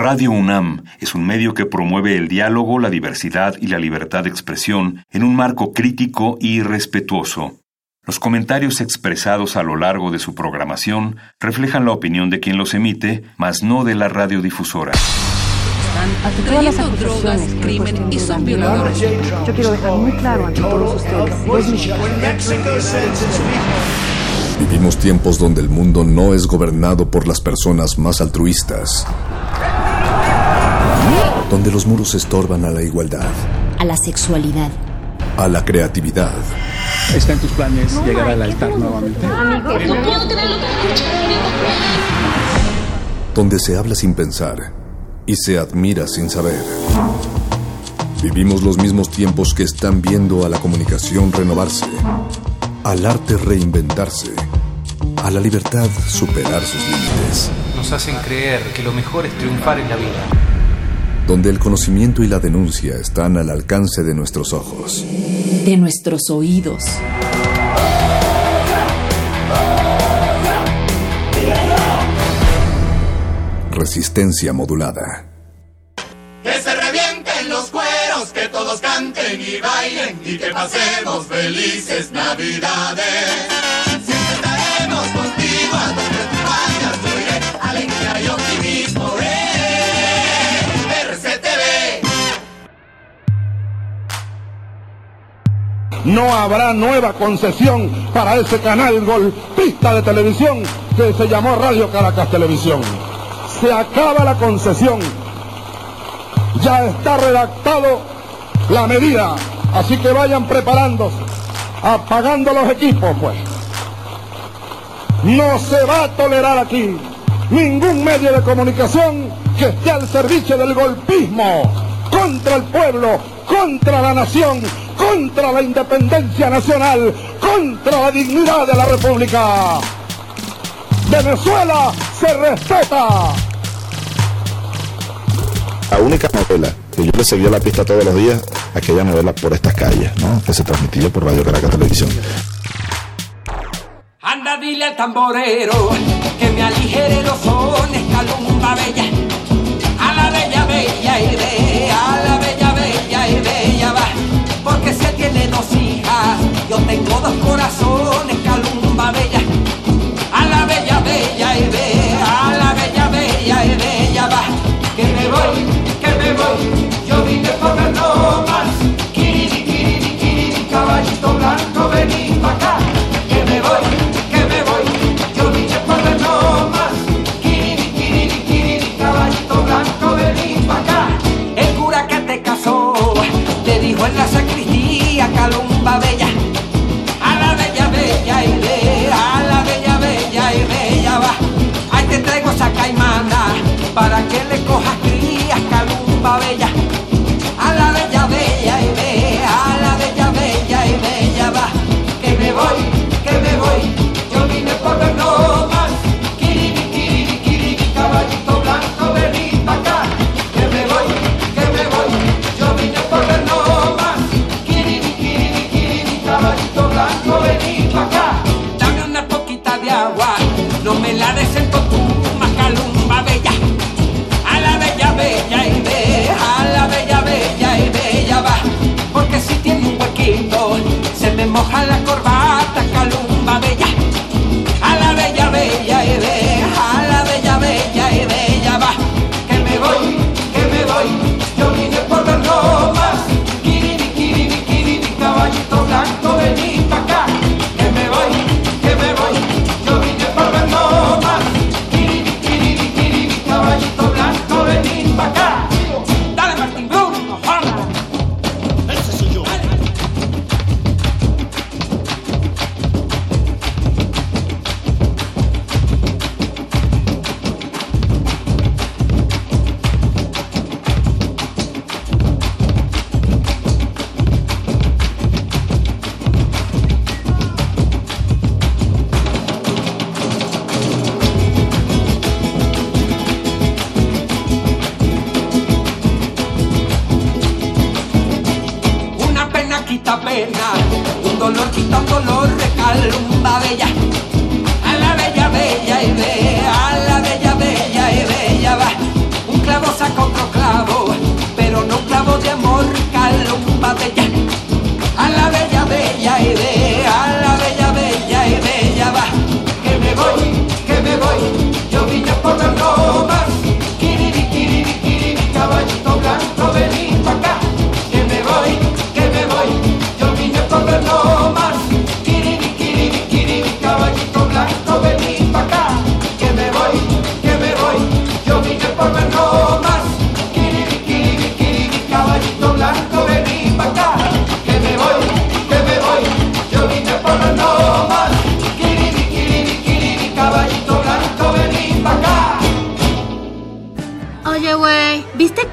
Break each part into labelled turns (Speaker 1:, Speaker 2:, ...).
Speaker 1: Radio UNAM es un medio que promueve el diálogo, la diversidad y la libertad de expresión en un marco crítico y respetuoso. Los comentarios expresados a lo largo de su programación reflejan la opinión de quien los emite, mas no de la radiodifusora.
Speaker 2: Ante todas las acusaciones, crimen y son violadores.
Speaker 3: Yo quiero dejar muy claro ante todos ustedes,
Speaker 4: Vivimos tiempos donde el mundo no es gobernado por las personas más altruistas. Donde los muros estorban a la igualdad.
Speaker 5: A la sexualidad.
Speaker 4: A la creatividad.
Speaker 6: ¿Está en tus planes llegar al altar nuevamente?
Speaker 4: Donde se habla sin pensar y se admira sin saber. Vivimos los mismos tiempos que están viendo a la comunicación renovarse, al arte reinventarse, a la libertad superar sus límites.
Speaker 7: Nos hacen creer que lo mejor es triunfar en la vida.
Speaker 4: Donde el conocimiento y la denuncia están al alcance de nuestros ojos.
Speaker 5: De nuestros oídos.
Speaker 4: Resistencia modulada.
Speaker 8: Que se revienten los cueros, que todos canten y bailen y que pasemos felices navidades.
Speaker 9: No habrá nueva concesión para ese canal golpista de televisión que se llamó Radio Caracas Televisión. Se acaba la concesión. Ya está redactado la medida. Así que vayan preparándose, apagando los equipos, pues. No se va a tolerar aquí ningún medio de comunicación que esté al servicio del golpismo contra el pueblo, contra la nación, contra la independencia nacional, contra la dignidad de la República. Venezuela se respeta.
Speaker 10: La única novela que yo le seguía la pista todos los días, aquella novela por estas calles, ¿no? que se transmitía por Radio Caracas Televisión.
Speaker 11: Anda, dile al tamborero que me aligere los sones, calumba bella. Dos hijas, yo tengo dos corazones, calumba para que le cojas crías, calumba bella.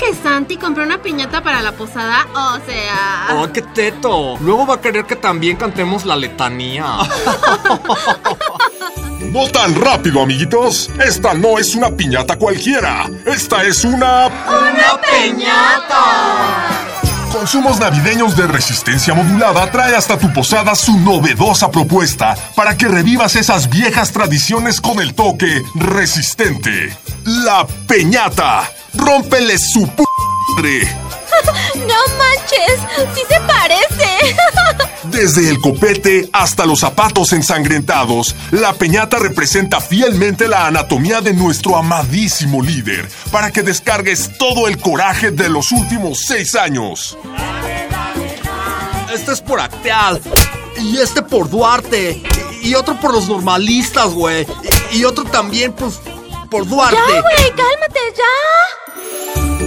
Speaker 12: ¿Viste que Santi compró una piñata para la posada? O sea...
Speaker 13: ¡Oh, qué teto! Luego va a querer que también cantemos la letanía.
Speaker 14: No tan rápido, amiguitos. Esta no es una piñata cualquiera. Esta es una...
Speaker 8: ¡Una piñata!
Speaker 14: Consumos Navideños de Resistencia Modulada trae hasta tu posada su novedosa propuesta para que revivas esas viejas tradiciones con el toque resistente. La Peñata. Rómpele su p
Speaker 12: ¡No manches! ¡Sí se parece!
Speaker 14: Desde el copete hasta los zapatos ensangrentados, la peñata representa fielmente la anatomía de nuestro amadísimo líder, para que descargues todo el coraje de los últimos seis años.
Speaker 13: Este es por Acteal. Y este por Duarte. Y otro por los normalistas, güey. Y otro también, pues, por Duarte.
Speaker 12: ¡Ya, güey! ¡Cálmate, ya!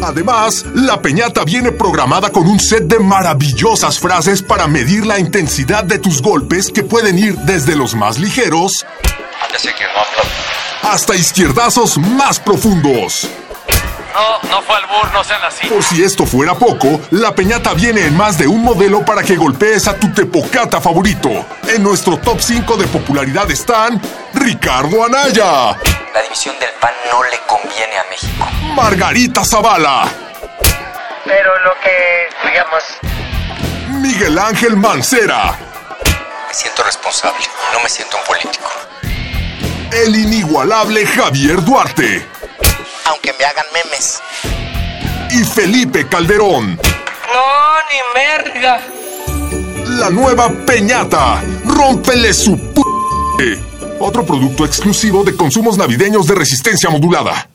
Speaker 14: Además, la peñata viene programada con un set de maravillosas frases para medir la intensidad de tus golpes que pueden ir desde los más ligeros hasta izquierdazos más profundos.
Speaker 15: No, no fue al bur, no sean así.
Speaker 14: Por si esto fuera poco, la peñata viene en más de un modelo para que golpees a tu tepocata favorito. En nuestro top 5 de popularidad están Ricardo Anaya,
Speaker 16: La división del PAN no le conviene a México.
Speaker 14: Margarita Zavala,
Speaker 17: Pero lo que, digamos,
Speaker 14: Miguel Ángel Mancera,
Speaker 16: Me siento responsable, no me siento un político.
Speaker 14: el inigualable Javier Duarte
Speaker 16: Aunque me hagan memes.
Speaker 14: y Felipe Calderón.
Speaker 17: no, ni merga.
Speaker 14: La nueva Peñata. Rómpele su p Otro producto exclusivo de consumos navideños de resistencia modulada.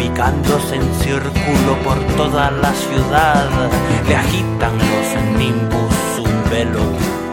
Speaker 18: Ubicándose en círculo por toda la ciudad, le agitan los nimbus un velo.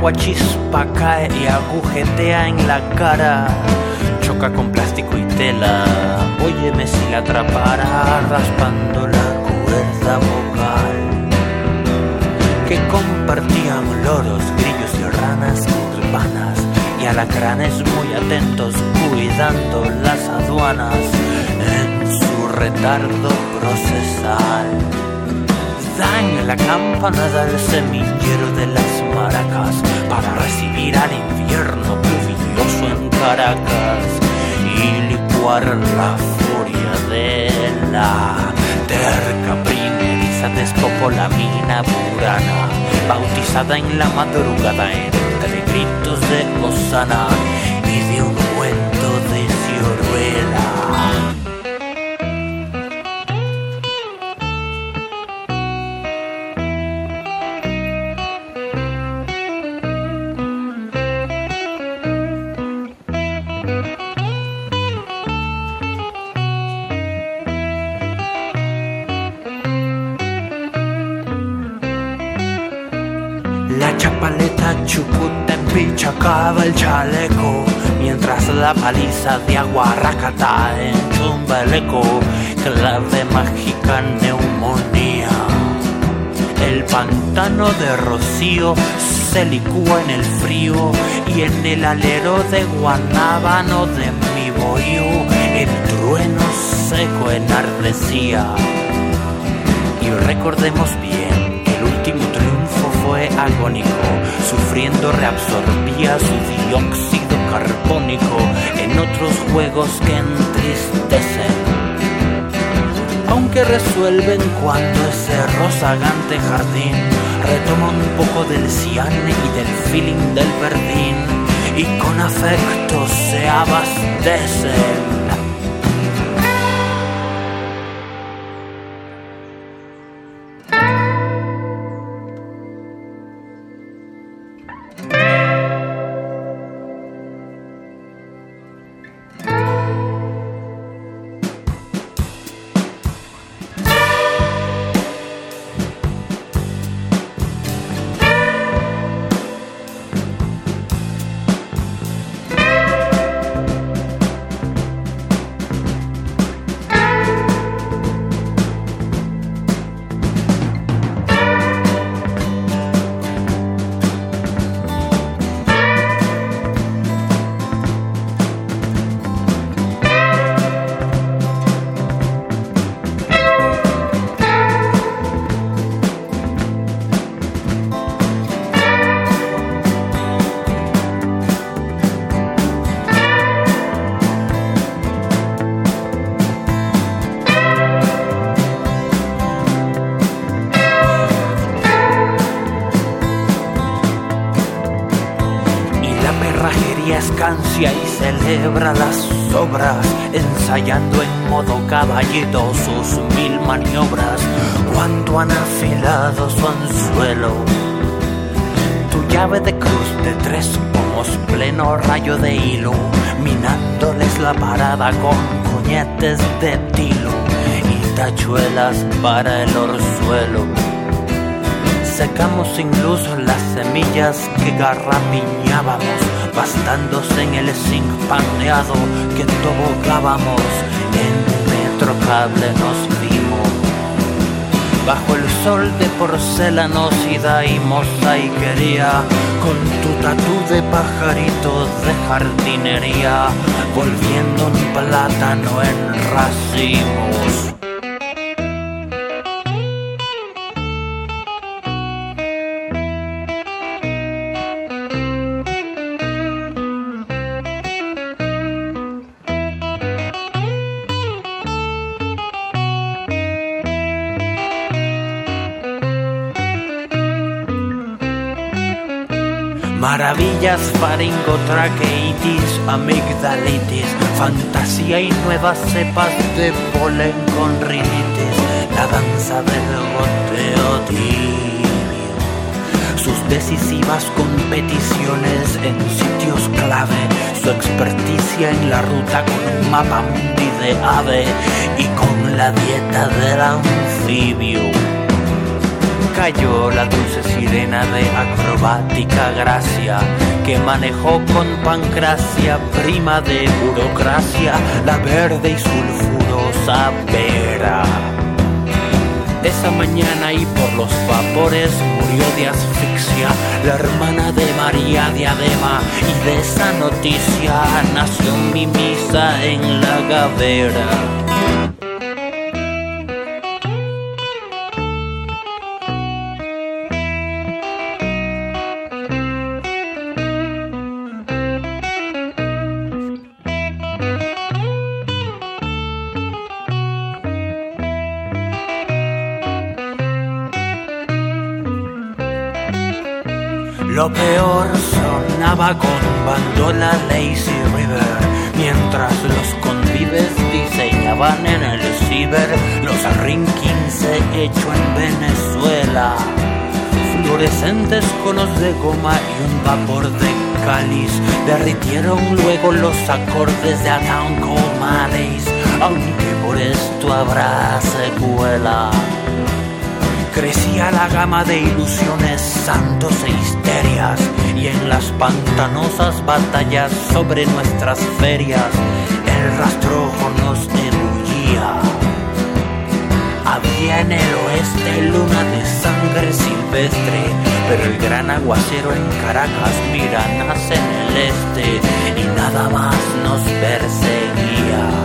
Speaker 18: El agua chispa cae y agujetea en la cara. Choca con plástico y tela. Óyeme si la atrapara raspando la cuerda vocal. Que compartían loros, grillos y ranas urbanas. Y alacranes muy atentos cuidando las aduanas en su retardo procesal dan la campanada del semillero de las para recibir al invierno pluvioso en Caracas y licuar la furia de la terca primeriza despopolamina burana, bautizada en la madrugada entre gritos de Osana De agua racata en chumbaleco Clave mágica neumonía. El pantano de rocío se licúa en el frío Y en el alero de guanábano de mi bohío El trueno seco enardecía Y recordemos bien agónico, sufriendo reabsorbía su dióxido carbónico en otros juegos que entristecen. Aunque resuelven cuando ese rozagante jardín retoma un poco del ciane y del feeling del verdín y con afecto se abastecen. Amigdalitis, fantasía y nuevas cepas de polen con rinitis, la danza del goteo tibio, sus decisivas competiciones en sitios clave, su experticia en la ruta con un mapa mundi de ave y con la dieta del anfibio cayó la dulce sirena de acrobática gracia que manejó con pancracia, prima de burocracia, la verde y sulfurosa vera. Esa mañana y por los vapores murió de asfixia la hermana de María Diadema y de esa noticia nació mi misa en la gavera. Con bandola Lazy River, mientras los convives diseñaban en el ciber los Ring 15 hecho en Venezuela. Fluorescentes conos de goma y un vapor de cáliz derritieron luego los acordes de A Town aunque por esto habrá secuela. Crecía la gama de ilusiones, santos e histerias, y en las pantanosas batallas sobre nuestras ferias, el rastrojo nos ebullía. Había en el oeste luna de sangre silvestre, pero el gran aguacero en Caracas, mira, nace en el este, y nada más nos perseguía.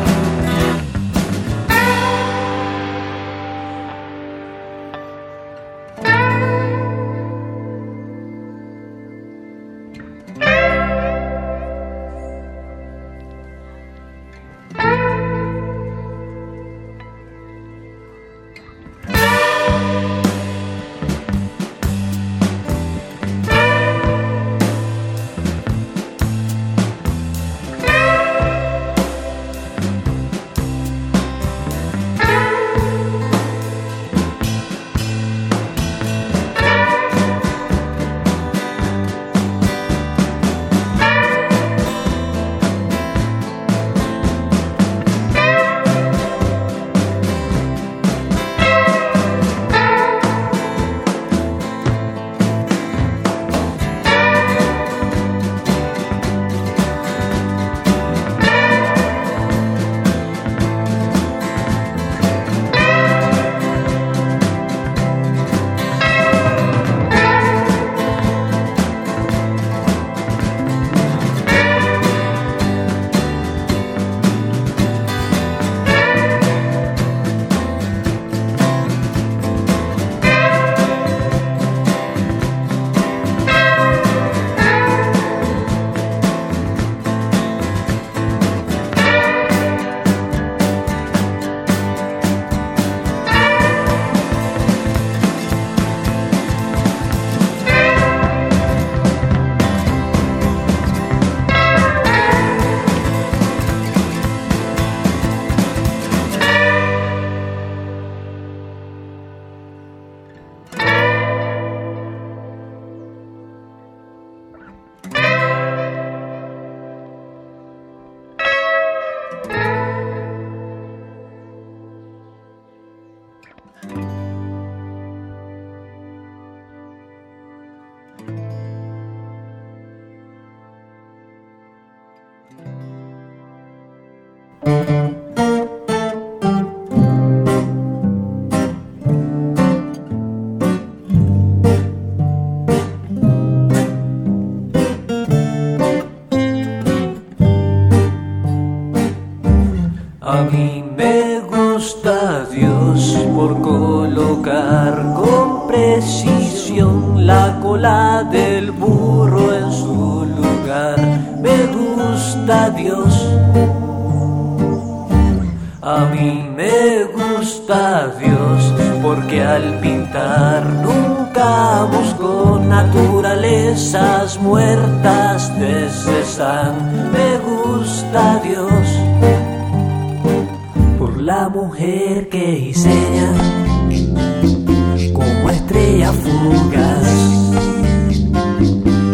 Speaker 19: La mujer que diseña como estrella fugaz.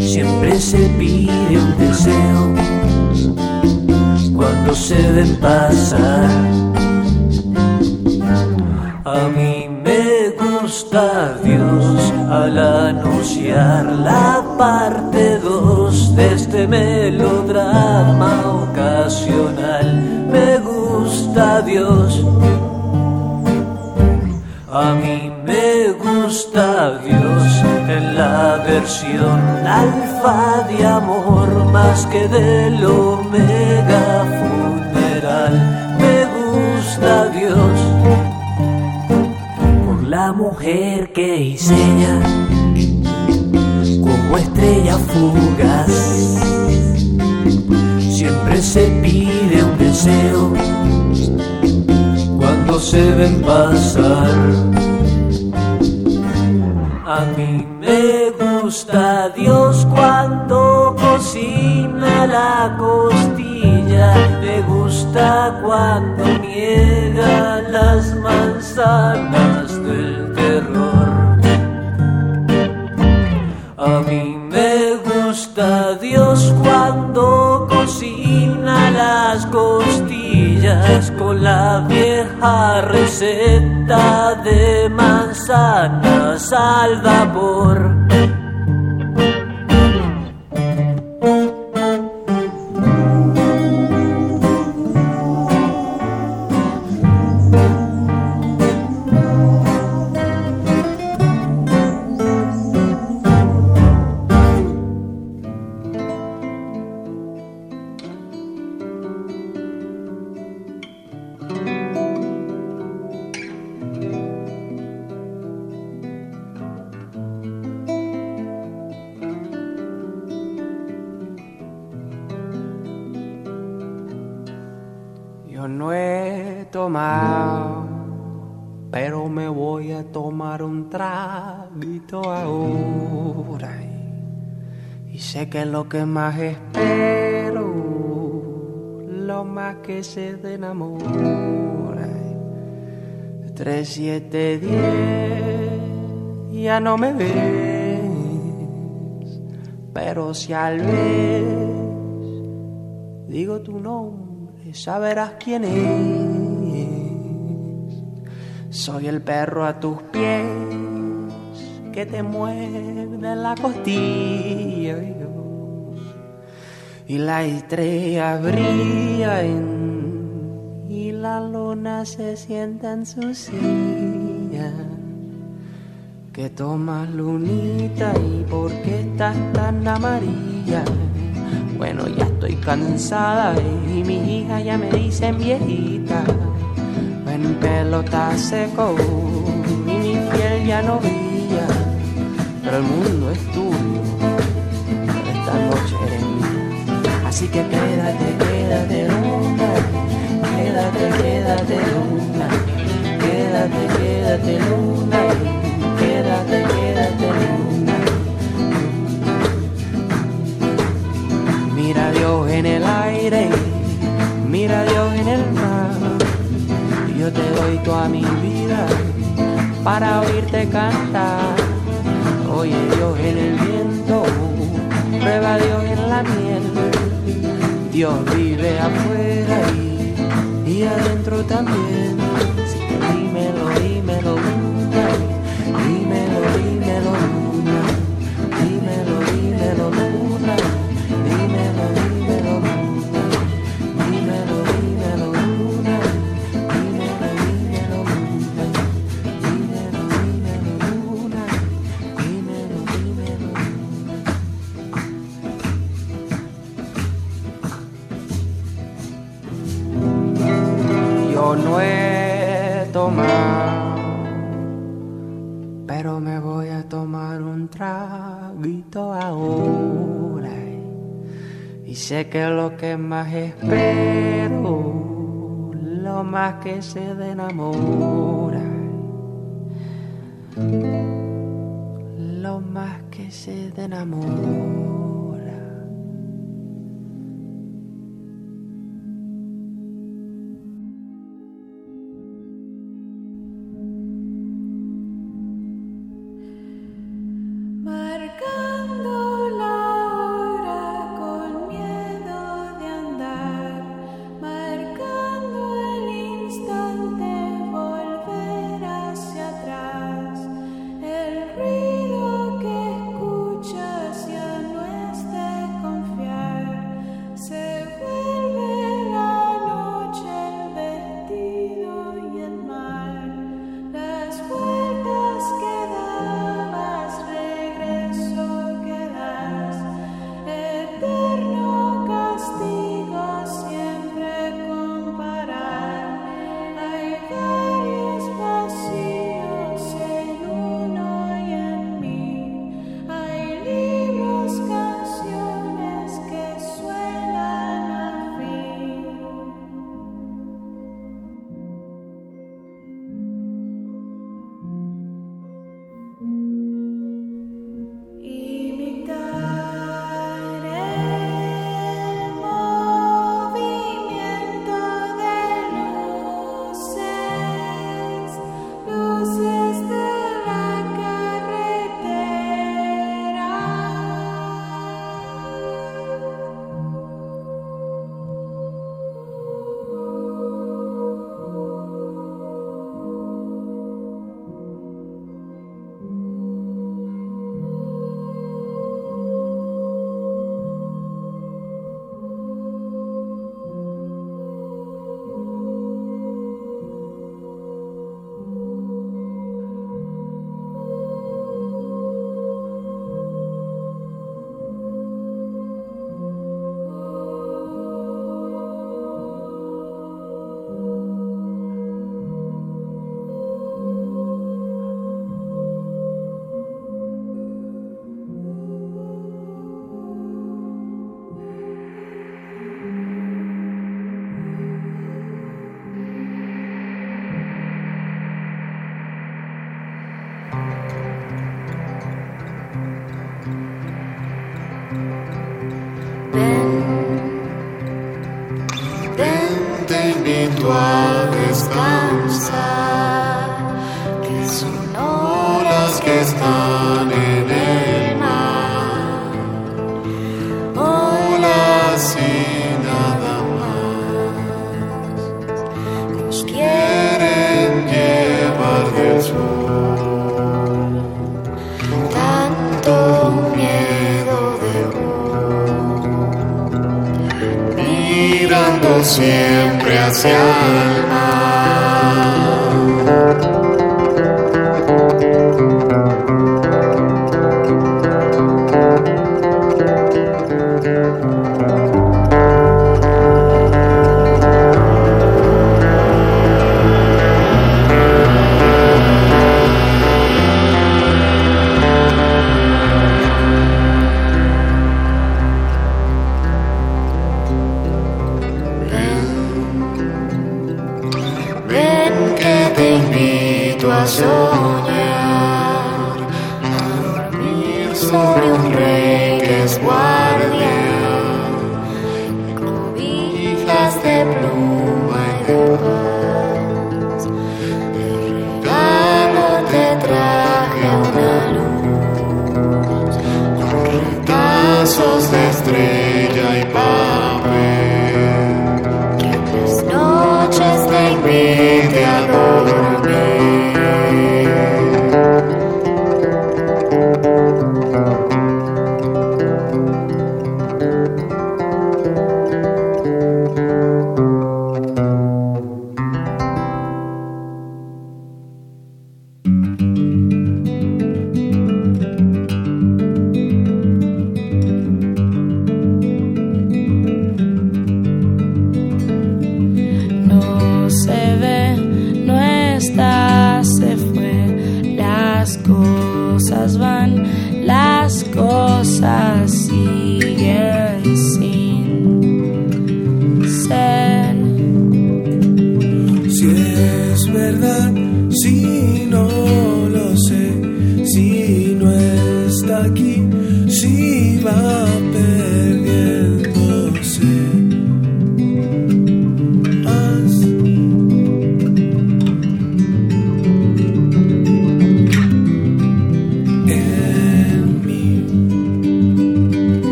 Speaker 19: Siempre se pide un deseo cuando se ven pasar. A mí me gusta Dios al anunciar la parte 2 de este melodrama ocasional. Dios. A mí me gusta Dios en la versión alfa de amor más que del omega funeral. Me gusta Dios por la mujer que diseña como estrella fugaz. Siempre se pide un deseo se ven pasar. A mí me gusta Dios cuando cocina la costilla. Me gusta cuando niega las manzanas del terror. A mí me gusta Dios cuando cocina las costillas con la vieja receta de manzanas al vapor.
Speaker 20: Tomar un traguito ahora. Y sé que lo que más espero, lo más que se de enamora. Tres, siete, diez, ya no me ves, pero si al vez digo tu nombre saberás quién es. Soy el perro a tus pies que te muerde la costilla. Y la estrella brilla en, y la luna se sienta en su silla. Que tomas lunita y por qué estás tan amarilla. Bueno, ya estoy cansada y mi hija ya me dicen viejita. Mi pelo está seco y mi piel ya no brilla. Pero el mundo es tuyo, esta noche eres mía. Así que quédate, quédate luna, quédate, quédate luna, quédate, quédate luna, quédate, quédate luna. Mira Dios en el aire, mira Dios en el mar. Yo te doy toda mi vida para oírte cantar. Oye Dios en el viento, prueba Dios en la miel. Dios vive afuera y, y adentro también. Dímelo, dímelo, dímelo, dímelo, dímelo,
Speaker 21: pero me voy a tomar un traguito ahora. Y sé que lo que más espero, lo más que se enamora, lo más que se enamora.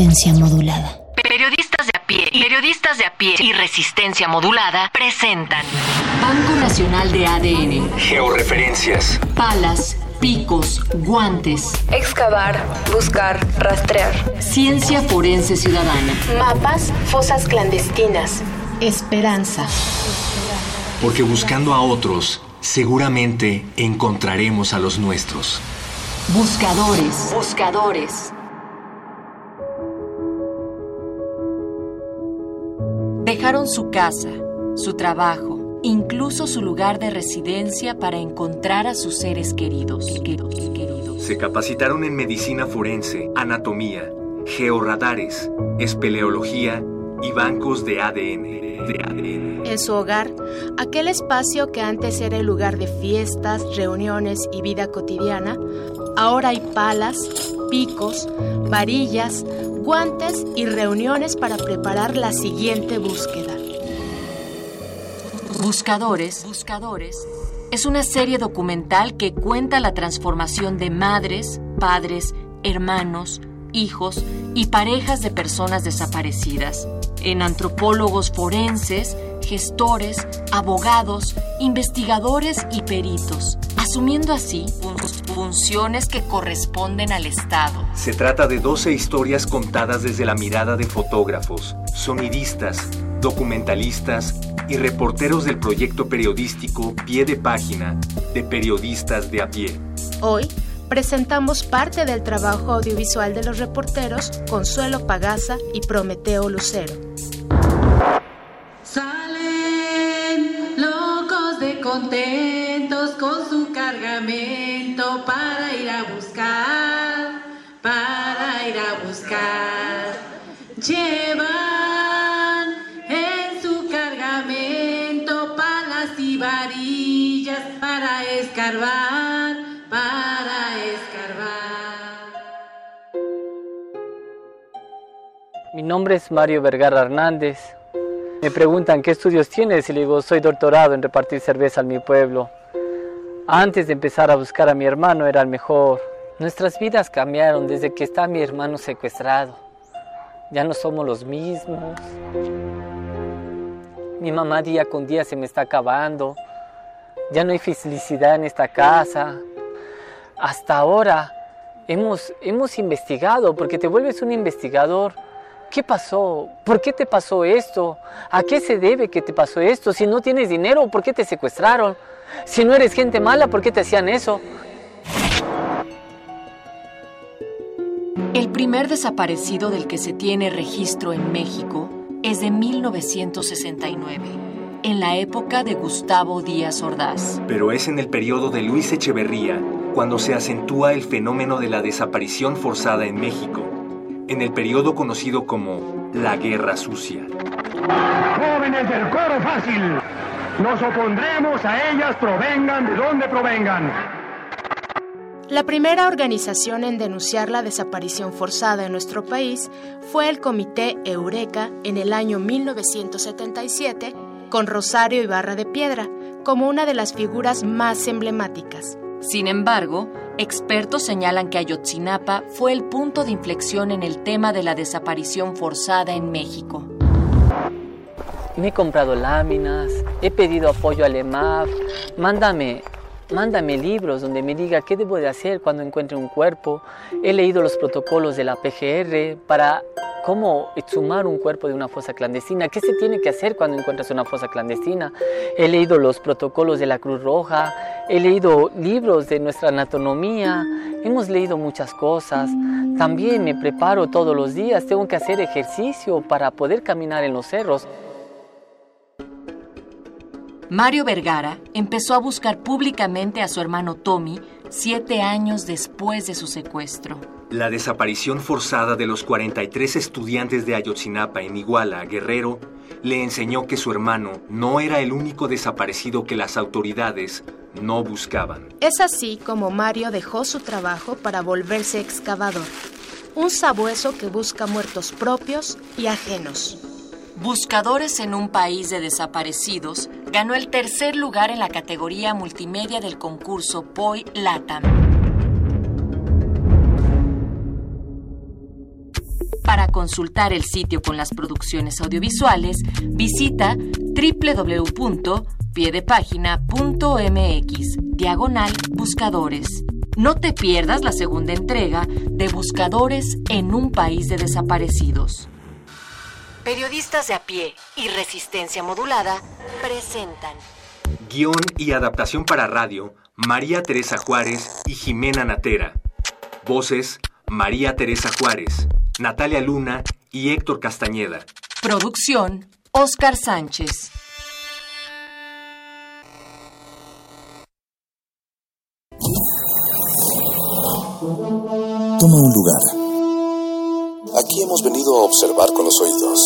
Speaker 5: Resistencia modulada.
Speaker 22: Periodistas de a pie, periodistas de a pie y resistencia modulada presentan Banco Nacional de ADN,
Speaker 16: Georreferencias.
Speaker 22: palas, picos, guantes,
Speaker 23: Excavar, buscar, rastrear.
Speaker 22: ciencia forense ciudadana,
Speaker 23: Mapas, fosas clandestinas.
Speaker 5: Esperanza.
Speaker 16: Porque buscando a otros, seguramente encontraremos a los nuestros.
Speaker 22: buscadores, buscadores. Dejaron su casa, su trabajo, incluso su lugar de residencia para encontrar a sus seres queridos. queridos, queridos.
Speaker 16: Se capacitaron en medicina forense, anatomía, georradares, espeleología y bancos de ADN. de ADN.
Speaker 23: En su hogar, aquel espacio que antes era el lugar de fiestas, reuniones y vida cotidiana, ahora hay palas, picos, varillas, guantes y reuniones para preparar la siguiente búsqueda.
Speaker 22: Buscadores, Buscadores es una serie documental que cuenta la transformación de madres, padres, hermanos, hijos y parejas de personas desaparecidas en antropólogos forenses, gestores, abogados, investigadores y peritos, asumiendo así fun- funciones que corresponden al Estado.
Speaker 16: Se trata de 12 historias contadas desde la mirada de fotógrafos, sonidistas, documentalistas y reporteros del proyecto periodístico Pie de Página de Periodistas de a pie.
Speaker 23: Hoy presentamos parte del trabajo audiovisual de los reporteros Consuelo Pagaza y Prometeo Lucero.
Speaker 24: Salen locos de contentos con su cargamento para ir a buscar, para ir a buscar. Escarbar, para escarbar.
Speaker 25: Mi nombre es Mario Vergara Hernández. Me preguntan qué estudios tienes y le digo, soy doctorado en repartir cerveza a mi pueblo. Antes de empezar a buscar a mi hermano era el mejor. Nuestras vidas cambiaron desde que está mi hermano secuestrado. Ya no somos los mismos. Mi mamá día con día se me está acabando. Ya no hay felicidad en esta casa. Hasta ahora hemos, hemos investigado, porque te vuelves un investigador. ¿Qué pasó? ¿Por qué te pasó esto? ¿A qué se debe que te pasó esto? Si no tienes dinero, ¿por qué te secuestraron? Si no eres gente mala, ¿por qué te hacían eso?
Speaker 22: El primer desaparecido del que se tiene registro en México es de 1969, en la época de Gustavo Díaz Ordaz.
Speaker 16: Pero es en el periodo de Luis Echeverría cuando se acentúa el fenómeno de la desaparición forzada en México, en el periodo conocido como la Guerra Sucia.
Speaker 26: Jóvenes del coro fácil, nos opondremos a ellas provengan de donde provengan.
Speaker 23: La primera organización en denunciar la desaparición forzada en nuestro país fue el Comité Eureka en el año 1977, con Rosario Ibarra de Piedra como una de las figuras más emblemáticas.
Speaker 22: Sin embargo, expertos señalan que Ayotzinapa fue el punto de inflexión en el tema de la desaparición forzada en México.
Speaker 25: Me he comprado láminas, he pedido apoyo al EMAP, mándame, mándame libros donde me diga qué debo de hacer cuando encuentre un cuerpo. He leído los protocolos de la PGR para cómo exhumar un cuerpo de una fosa clandestina, qué se tiene que hacer cuando encuentras una fosa clandestina. He leído los protocolos de la Cruz Roja, he leído libros de nuestra anatomía, hemos leído muchas cosas. También me preparo todos los días, tengo que hacer ejercicio para poder caminar en los cerros.
Speaker 22: Mario Vergara empezó a buscar públicamente a su hermano Tommy siete años después de su secuestro.
Speaker 16: La desaparición forzada de los 43 estudiantes de Ayotzinapa en Iguala, Guerrero, le enseñó que su hermano no era el único desaparecido que las autoridades no buscaban.
Speaker 23: Es así como Mario dejó su trabajo para volverse excavador, un sabueso que busca muertos propios y ajenos.
Speaker 22: Buscadores en un país de desaparecidos ganó el tercer lugar en la categoría multimedia del concurso POI LATAM. Para consultar el sitio con las producciones audiovisuales, visita www.piedepagina.mx, diagonal buscadores. No te pierdas la segunda entrega de Buscadores en un país de desaparecidos. Periodistas de a pie y resistencia modulada presentan.
Speaker 16: Guión y adaptación para radio, María Teresa Juárez y Jimena Natera. Voces, María Teresa Juárez, Natalia Luna y Héctor Castañeda.
Speaker 22: Producción, Oscar Sánchez.
Speaker 4: Toma un lugar. Aquí hemos venido a observar con los oídos.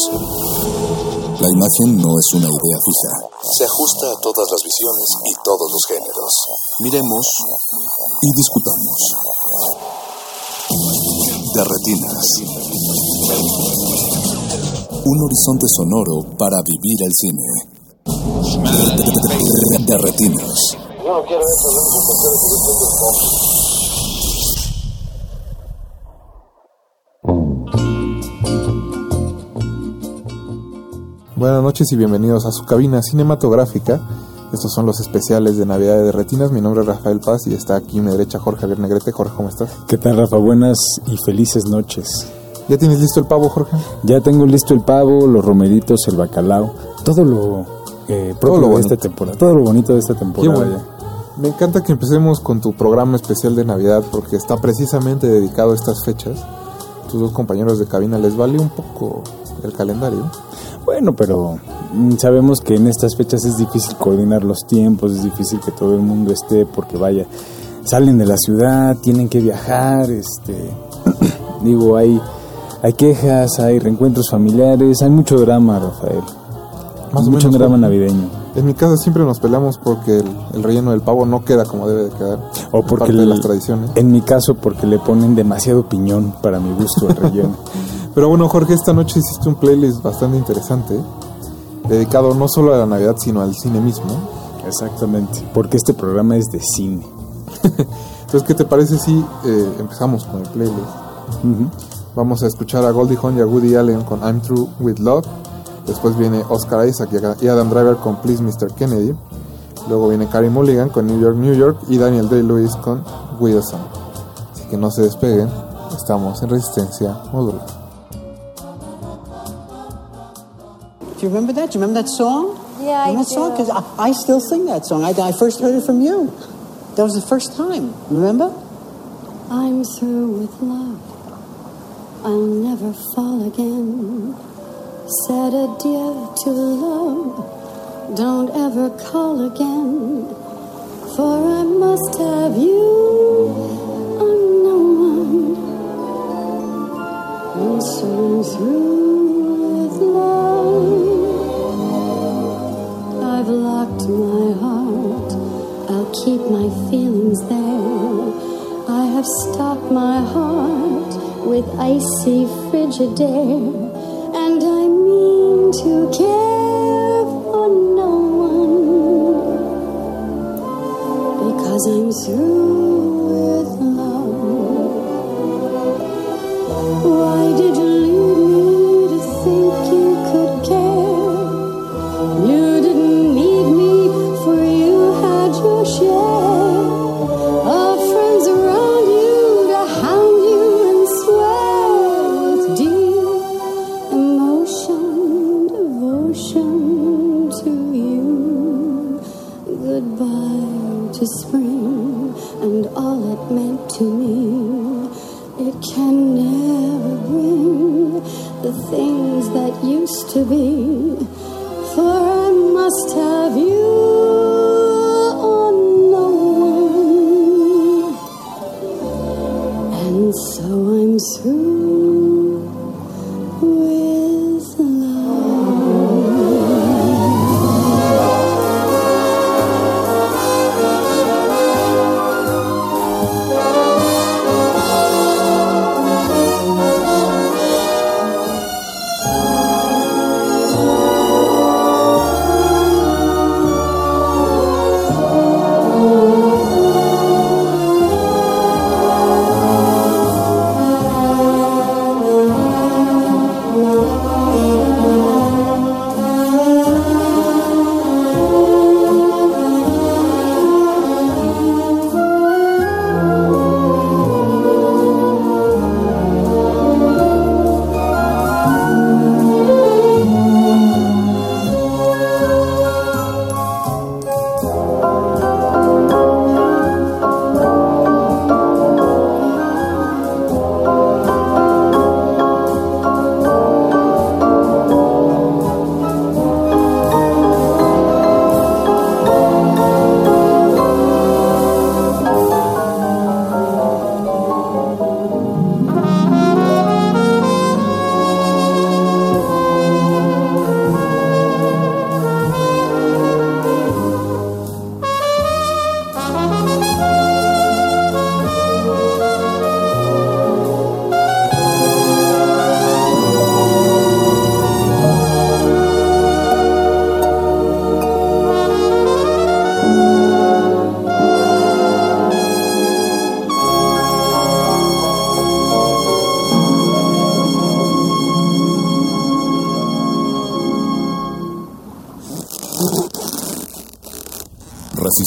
Speaker 4: La imagen no es una idea fija. Se ajusta a todas las visiones y todos los géneros. Miremos y discutamos. De retinas. Un horizonte sonoro para vivir el cine. De retinas.
Speaker 27: Yo no quiero eso,
Speaker 28: Buenas noches y bienvenidos a su cabina cinematográfica. Estos son los especiales de Navidad de Retinas. Mi nombre es Rafael Paz y está aquí a mi derecha Jorge Javier Negrete. Jorge, ¿cómo estás?
Speaker 29: ¿Qué tal, Rafa? Buenas y felices noches.
Speaker 28: ¿Ya tienes listo el pavo, Jorge?
Speaker 30: Ya tengo listo el pavo, los romeritos, el bacalao, todo lo eh, propio
Speaker 28: lo
Speaker 30: de
Speaker 28: bonito.
Speaker 30: esta temporada, todo lo bonito de esta temporada.
Speaker 28: bueno. Me encanta que empecemos con tu programa especial de Navidad porque está precisamente dedicado a estas fechas. Tus dos compañeros de cabina les vale un poco el calendario.
Speaker 30: Bueno, pero mm, sabemos que en estas fechas es difícil coordinar los tiempos, es difícil que todo el mundo esté porque vaya, salen de la ciudad, tienen que viajar, este, digo, hay, hay quejas, hay reencuentros familiares, hay mucho drama, Rafael.
Speaker 28: Más
Speaker 30: mucho
Speaker 28: menos,
Speaker 30: drama navideño.
Speaker 28: En mi casa siempre nos peleamos porque el, el relleno del pavo no queda como debe de quedar.
Speaker 30: O porque
Speaker 28: parte de
Speaker 30: el-
Speaker 28: las tradiciones.
Speaker 30: En mi caso, porque le ponen demasiado piñón para mi gusto al relleno.
Speaker 28: Pero bueno, Jorge, esta noche hiciste un playlist bastante interesante, dedicado no solo a la Navidad, sino al cine mismo.
Speaker 30: Exactamente, porque este programa es de cine.
Speaker 28: Entonces, ¿qué te parece si eh, empezamos con el playlist? Vamos a escuchar a Goldie Hawn y a Woody Allen con I'm True With Love. Después viene Oscar Isaac y Adam Driver con Please Mr. Kennedy. Luego viene Carey Mulligan con New York, New York. Y Daniel Day-Lewis con Wilson. Así que no se despeguen. Estamos en resistencia modular.
Speaker 31: Do you remember that? Do you remember that song?
Speaker 32: Yeah, I
Speaker 31: remember that song?
Speaker 32: do.
Speaker 31: Because I, I still sing that song. I, I first heard it from you. That was the first time. Remember?
Speaker 32: I'm through with love. I'll never fall again. Said adieu to love. Don't ever call again. For I must have you. I'm no one. And so I'm through Locked my heart. I'll keep my feelings there. I have stopped my heart with icy frigid air, and I mean to care for no one because I'm through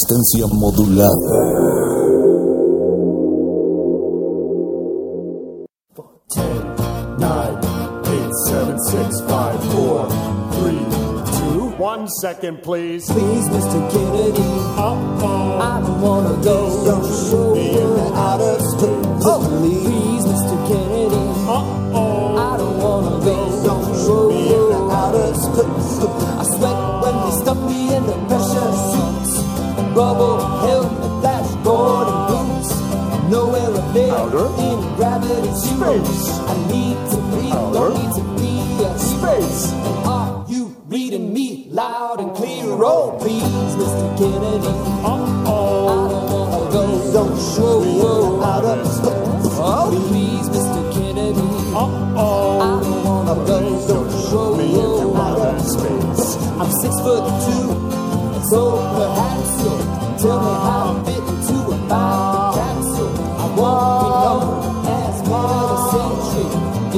Speaker 32: resistencia modulada. Ten, nine, eight, seven, six, five, four, three, two, one
Speaker 33: second, please.
Speaker 34: foot two. So perhaps you'll tell me how I fit into a five capsule. I won't be known as one of the century.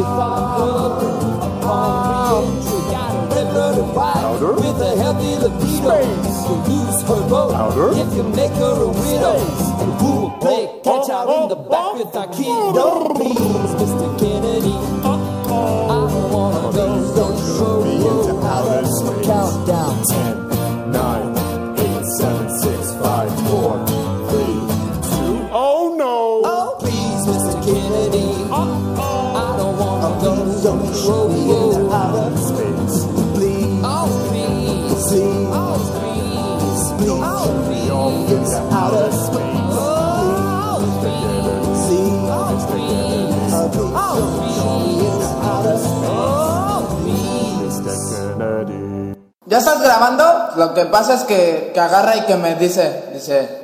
Speaker 34: If I'm covered upon re-entry, got a red blooded wife with a healthy libido. You'll lose her vote Louder. if you make her a widow. And who will play catch out in the back with our kiddo? Please, Mr. Kennedy.
Speaker 35: ¿Ya estás grabando? Lo que pasa es que, que agarra y que me dice, dice,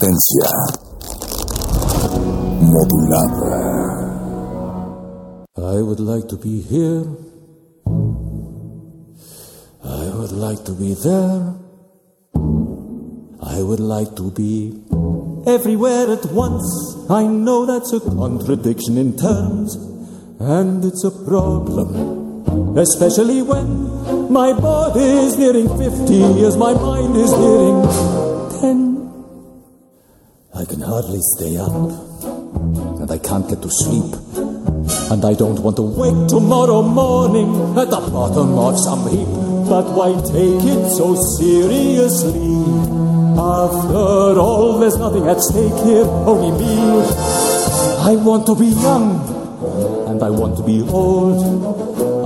Speaker 4: Resistencia modulada.
Speaker 36: I would like to be here. I would like to be there. I would like to be everywhere at once. I know that's a contradiction in terms, and it's a problem, especially when my body is nearing 50 as my mind is nearing 10. I stay up, and I can't get to sleep. And I don't want to wake tomorrow morning at the bottom of some heap. But why take it so seriously? After all, there's nothing at stake here, only me. I want to be young, and I want to be old.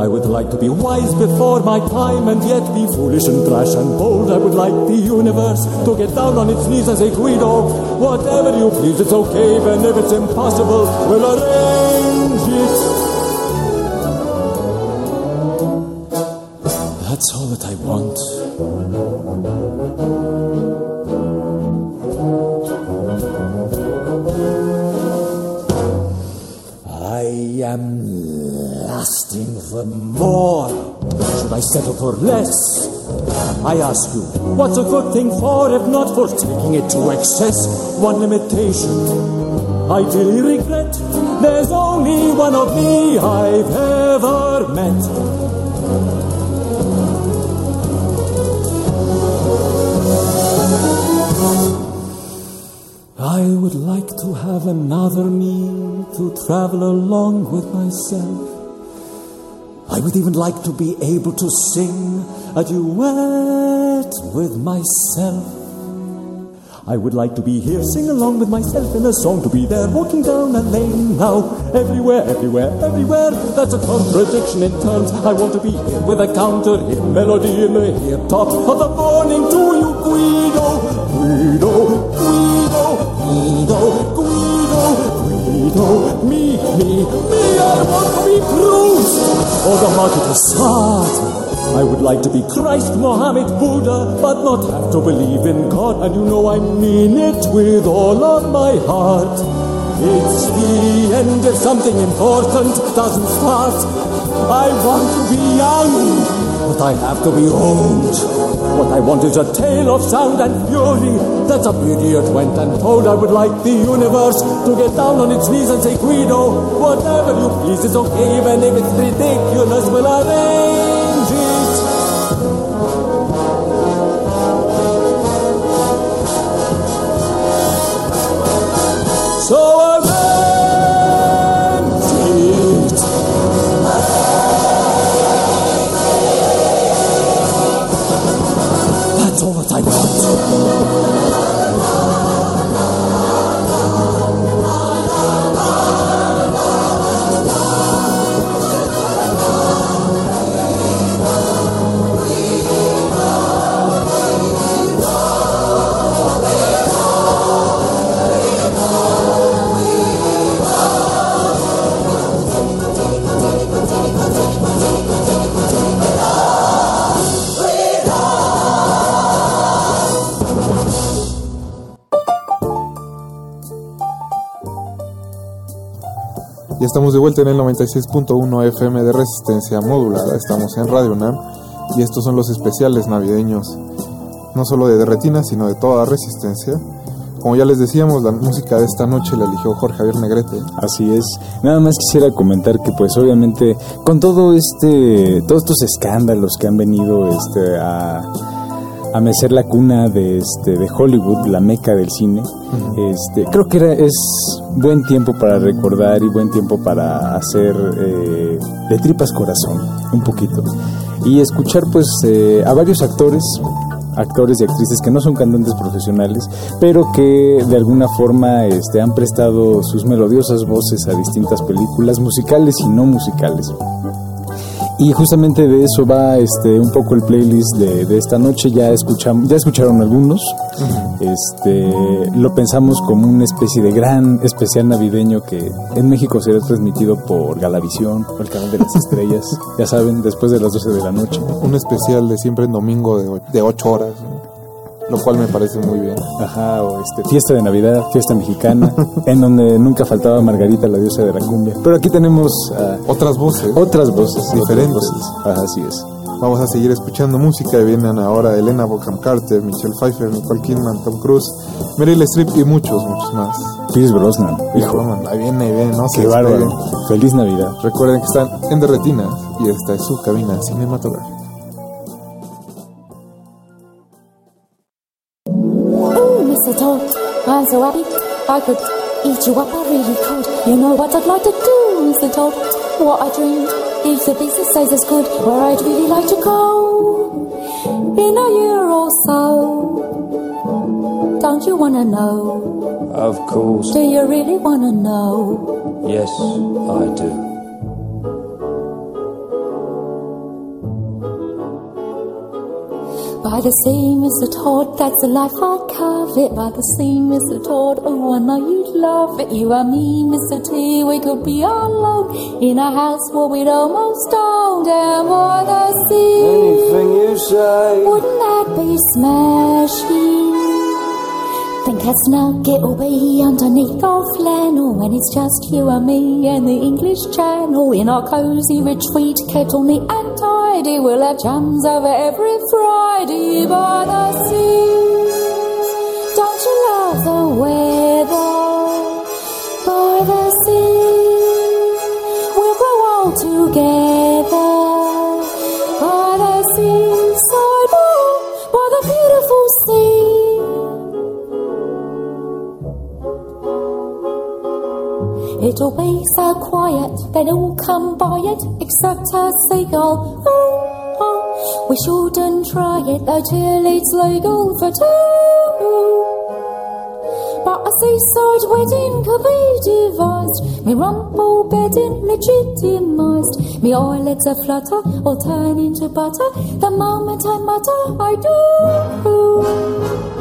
Speaker 36: I would like to be wise before my time and yet be foolish and brash and bold. I would like the universe to get down on its knees and say, Guido, whatever you please, it's okay. And if it's impossible, we'll arrange for less? I ask you, what's a good thing for if not for taking it to excess? One limitation I dearly regret. There's only one of me I've ever met. I would like to have another me to travel along with myself. I would even like to be able to sing a duet with myself. I would like to be here, sing along with myself in a song, to be there, walking down a lane now. Everywhere, everywhere, everywhere. That's a contradiction in terms. I want to be here with a counter hit melody in the hip top of the morning to you, Guido, Guido, Guido, Guido, Guido, Guido, me, me. I want to be or the market of Sartre. I would like to be Christ, Mohammed, Buddha, but not have to believe in God. And you know I mean it with all of my heart. It's the end if something important doesn't start. I want to be young, but I have to be old. What I want is a tale of sound and fury. That's a idiot went and told. I would like the universe to get down on its knees and say, Guido, whatever you please is okay, even if it's ridiculous, we'll arrange it.
Speaker 28: Estamos de vuelta en el 96.1 FM de resistencia modulada. Estamos en Radio UNAM y estos son los especiales navideños, no solo de Derretina, sino de toda resistencia. Como ya les decíamos, la música de esta noche la eligió Jorge Javier Negrete.
Speaker 30: Así es. Nada más quisiera comentar que pues obviamente con todo este todos estos escándalos que han venido este a a mecer la cuna de este de Hollywood, la meca del cine. Este, creo que era, es buen tiempo para recordar y buen tiempo para hacer eh, de tripas corazón un poquito y escuchar pues eh, a varios actores actores y actrices que no son cantantes profesionales, pero que de alguna forma este, han prestado sus melodiosas voces a distintas películas musicales y no musicales. Y justamente de eso va este un poco el playlist de, de esta noche. Ya escuchamos, ya escucharon algunos. Este lo pensamos como una especie de gran especial navideño que en México será transmitido por Galavisión el canal de las estrellas. ya saben, después de las 12 de la noche.
Speaker 28: Un especial de siempre en domingo de, de 8 horas, lo cual me parece muy bien.
Speaker 30: Ajá, o este, fiesta de Navidad, fiesta mexicana, en donde nunca faltaba Margarita, la diosa de la cumbia. Pero aquí tenemos ah,
Speaker 28: Otras voces.
Speaker 30: otras voces
Speaker 28: Diferentes.
Speaker 30: otras voces. Ajá, así es.
Speaker 28: Vamos a seguir escuchando música vienen ahora Elena Bonham Carter, Michelle Pfeiffer, Nicole Kidman, Tom Cruise, Meryl Streep y muchos, muchos más.
Speaker 30: Pierce Brosnan, hijo.
Speaker 28: Ahí viene, ahí viene, no se
Speaker 30: Qué bárbaro. Feliz Navidad.
Speaker 28: Recuerden que están en Derretinas y esta es su cabina cinematográfica.
Speaker 35: I'm so happy I could eat you up, I really could. You know what I'd like to do, Mr. Todd? What I dreamed, if the business stays as good, where I'd really like to go in a year or so. Don't you wanna know?
Speaker 36: Of course.
Speaker 35: Do you really wanna know?
Speaker 36: Yes, I do.
Speaker 35: By the sea, Mr. Todd, that's the life I covet. By the sea, Mr. Todd, oh, I know you'd love it. You and me, Mr. T, we could be alone in a house where we'd almost own down by the sea.
Speaker 36: Anything you say.
Speaker 35: Wouldn't that be smashing? Think how snug it'll be underneath our flannel when it's just you and me and the English Channel in our cozy retreat, kept all neat and tidy. We'll have jams over every Friday by the sea. Don't you love the weather It'll be so quiet, they'll all come by it, except a seagull. Oh, oh, we shouldn't try it though till it's legal for two. But a seaside wedding could be devised, me rumple bedding legitimised. Me eyelids a flutter or turn into butter the moment I mutter I do.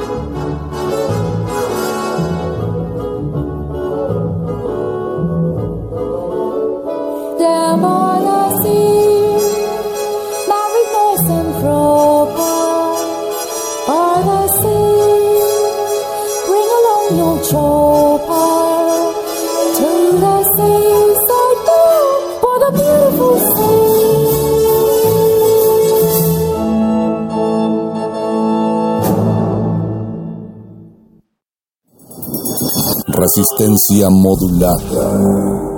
Speaker 4: Resistencia modulada.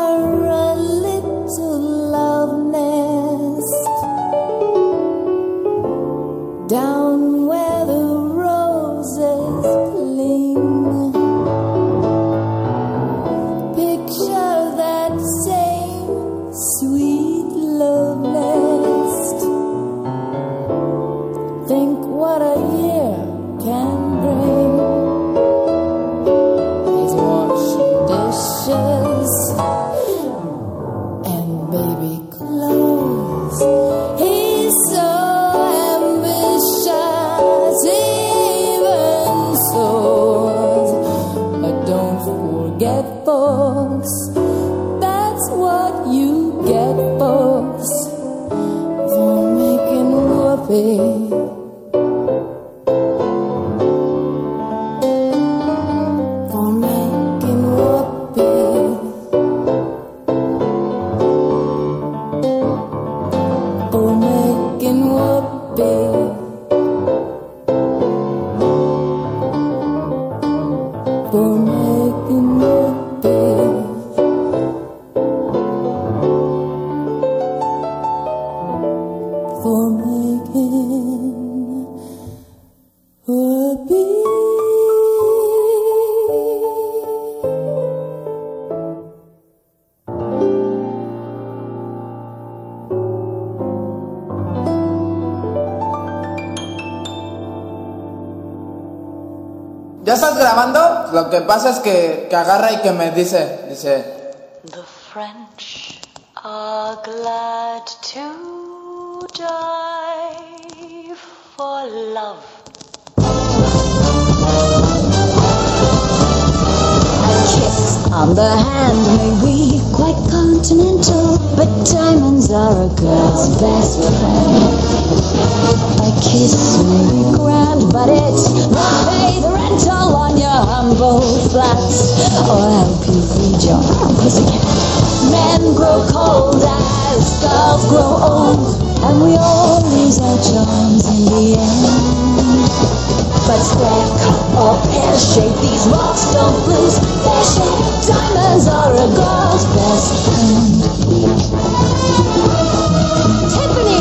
Speaker 35: Picture a little
Speaker 37: pasa es que, que agarra y que me dice, dice,
Speaker 35: on the hand may be quite continental, but diamonds are a girl's best friend. A kiss may be grand, but it won't pay the rental on your humble flats or help you feed your pussycat. Men grow cold as girls grow old, and we all lose our charms in the end. But cut or pear shape, these rocks don't lose their shape. Diamonds are a girl's best friend. Tiffany!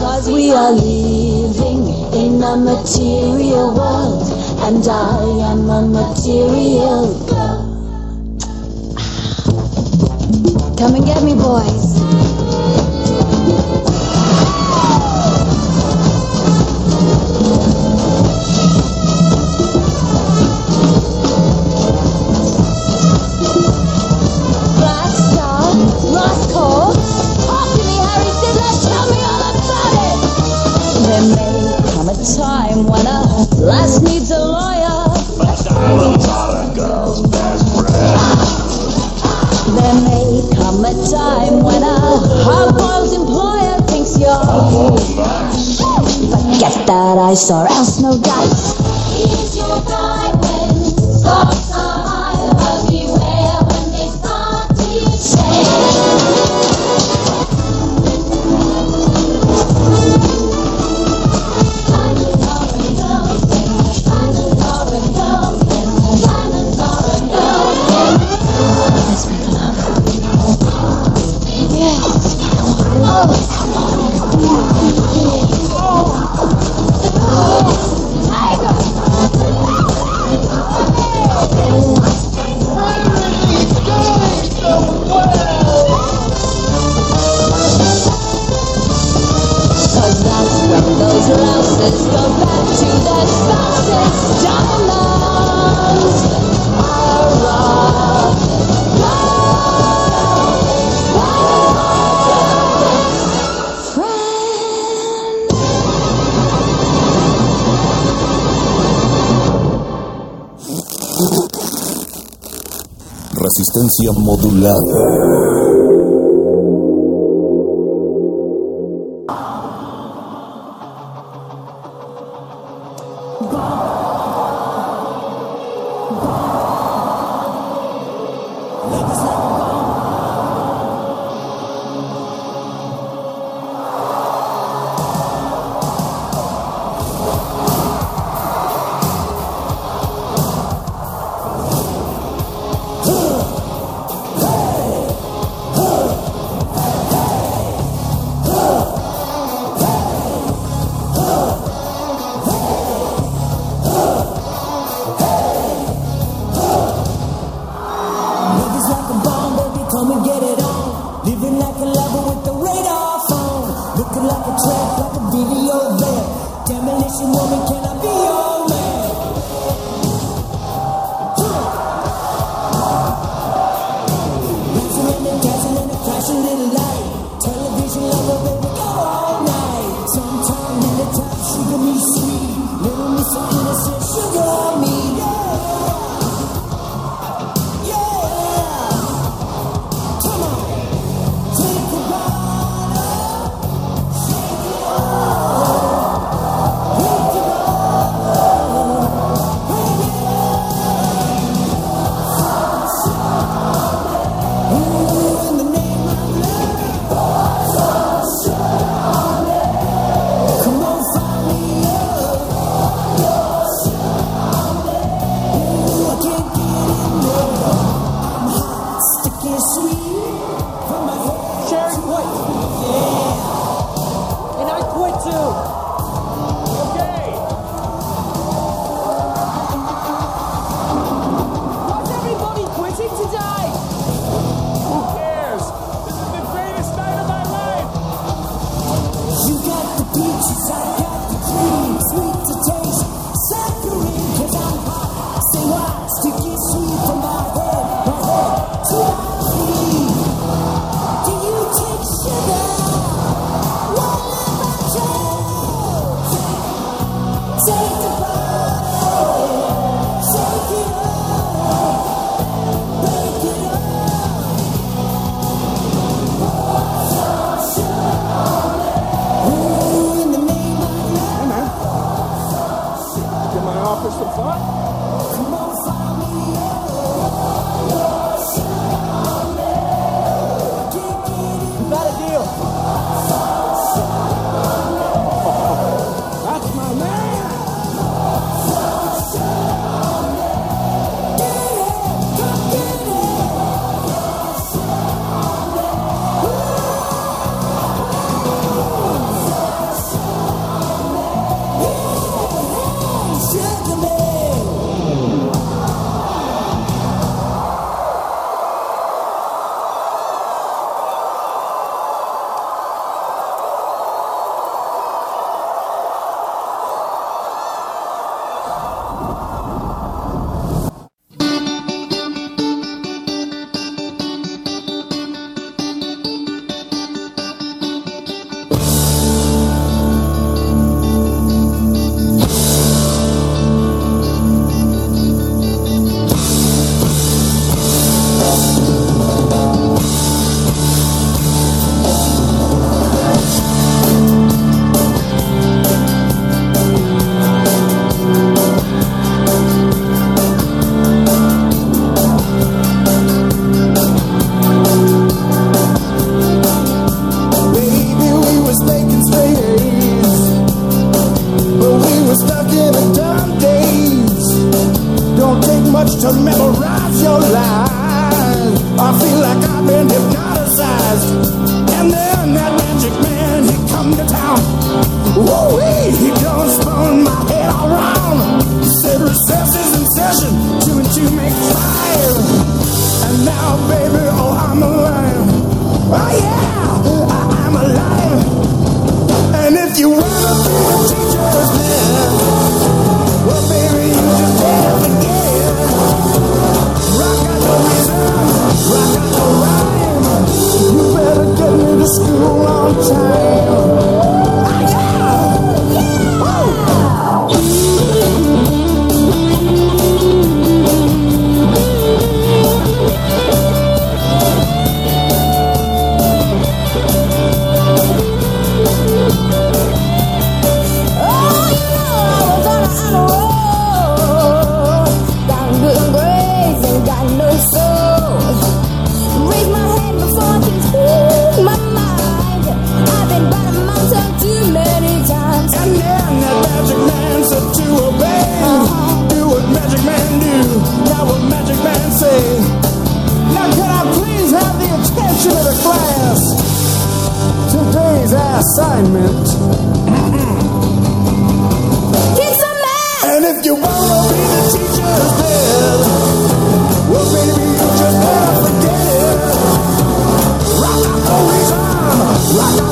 Speaker 35: Cause we are living in a material world, and I am a material girl. Come and get me, boys. Forget that ice or else no dice.
Speaker 4: Resistencia modulada.
Speaker 37: Attention to the class. Today's assignment. Get some math! And if you wanna be the teacher's pet, well, baby, you just better forget it. Rock out, always on. Rock out.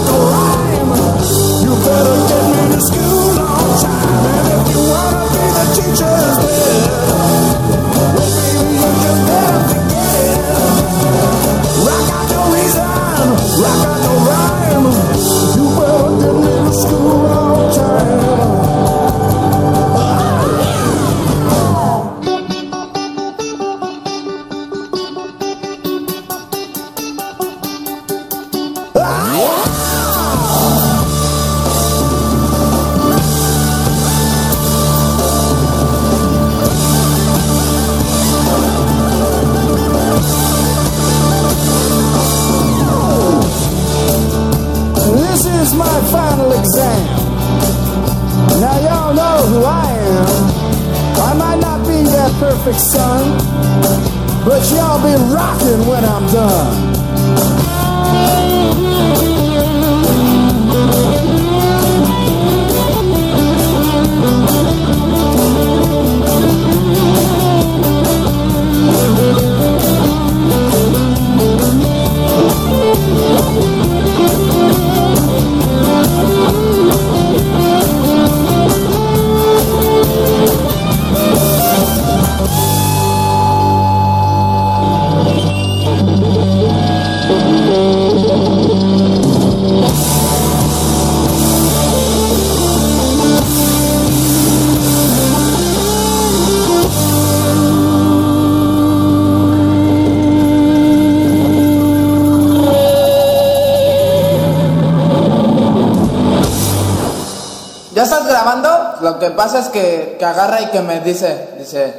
Speaker 37: Agarra y que me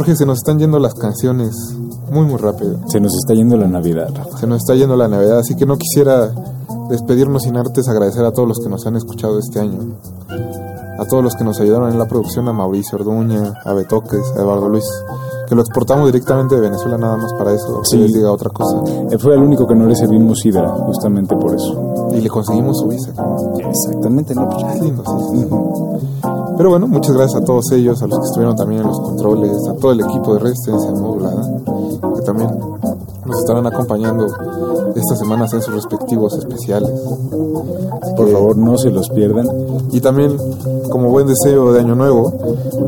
Speaker 28: Jorge, se nos están yendo las canciones muy, muy rápido.
Speaker 30: Se nos está yendo la Navidad, Rafa.
Speaker 28: Se nos está yendo la Navidad, así que no quisiera despedirnos sin antes agradecer a todos los que nos han escuchado este año. A todos los que nos ayudaron en la producción, a Mauricio Orduña, a Betoques, a Eduardo Luis, que lo exportamos directamente de Venezuela nada más para eso, que
Speaker 30: Sí.
Speaker 28: les diga otra cosa.
Speaker 30: Eh, Fue el único que no le servimos sidra, justamente por eso.
Speaker 28: Y le conseguimos su visa.
Speaker 30: Exactamente, ¿no? Pues,
Speaker 28: sí, sí. Pero bueno, muchas gracias a todos ellos, a los que estuvieron también en los controles, a todo el equipo de Resistencia Modulada, que también nos estarán acompañando estas semanas en sus respectivos especiales.
Speaker 30: Por favor, no se los pierdan.
Speaker 28: Y también, como buen deseo de Año Nuevo,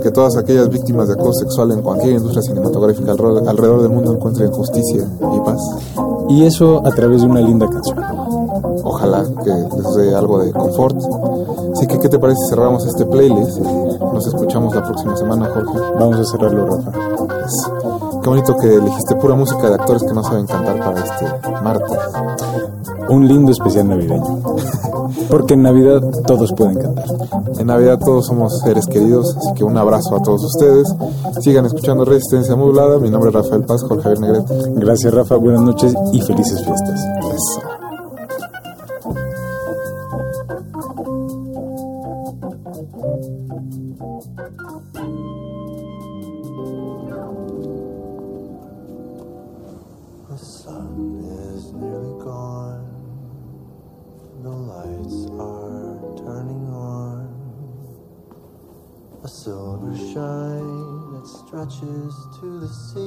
Speaker 28: que todas aquellas víctimas de acoso sexual en cualquier industria cinematográfica alrededor del mundo encuentren justicia y paz.
Speaker 30: Y eso a través de una linda canción.
Speaker 28: Ojalá que les dé algo de confort. Así que, ¿qué te parece si cerramos este playlist? Nos escuchamos la próxima semana, Jorge.
Speaker 30: Vamos a cerrarlo, Rafa.
Speaker 28: Qué bonito que elegiste pura música de actores que no saben cantar para este martes.
Speaker 30: Un lindo especial navideño. Porque en Navidad todos pueden cantar.
Speaker 28: En Navidad todos somos seres queridos, así que un abrazo a todos ustedes. Sigan escuchando Resistencia Modulada. Mi nombre es Rafael Paz, Jorge Javier Negrete.
Speaker 30: Gracias, Rafa. Buenas noches y felices fiestas.
Speaker 38: você.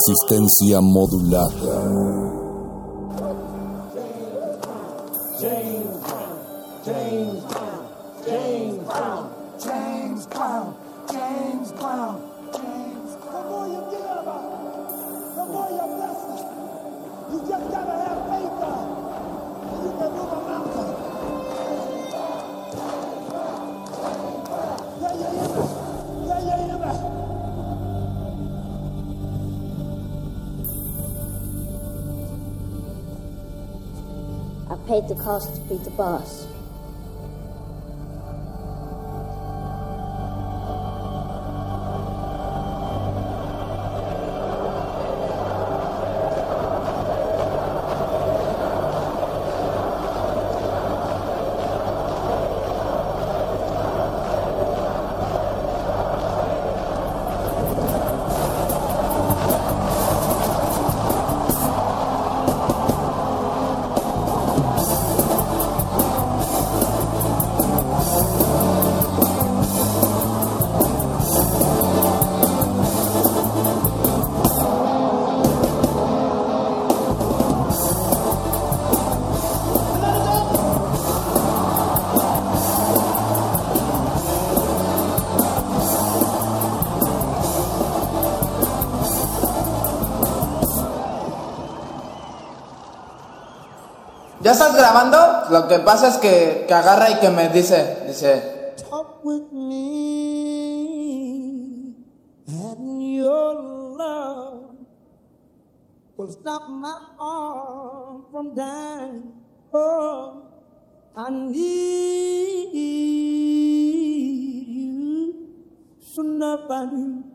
Speaker 4: Resistencia modulada.
Speaker 39: The
Speaker 40: cost to be the boss.
Speaker 41: ¿Ya estás grabando? Lo que pasa es que, que agarra y que me dice, dice,
Speaker 37: Talk with me, and your love will stop my arm from dying. Oh, I need you so nobody.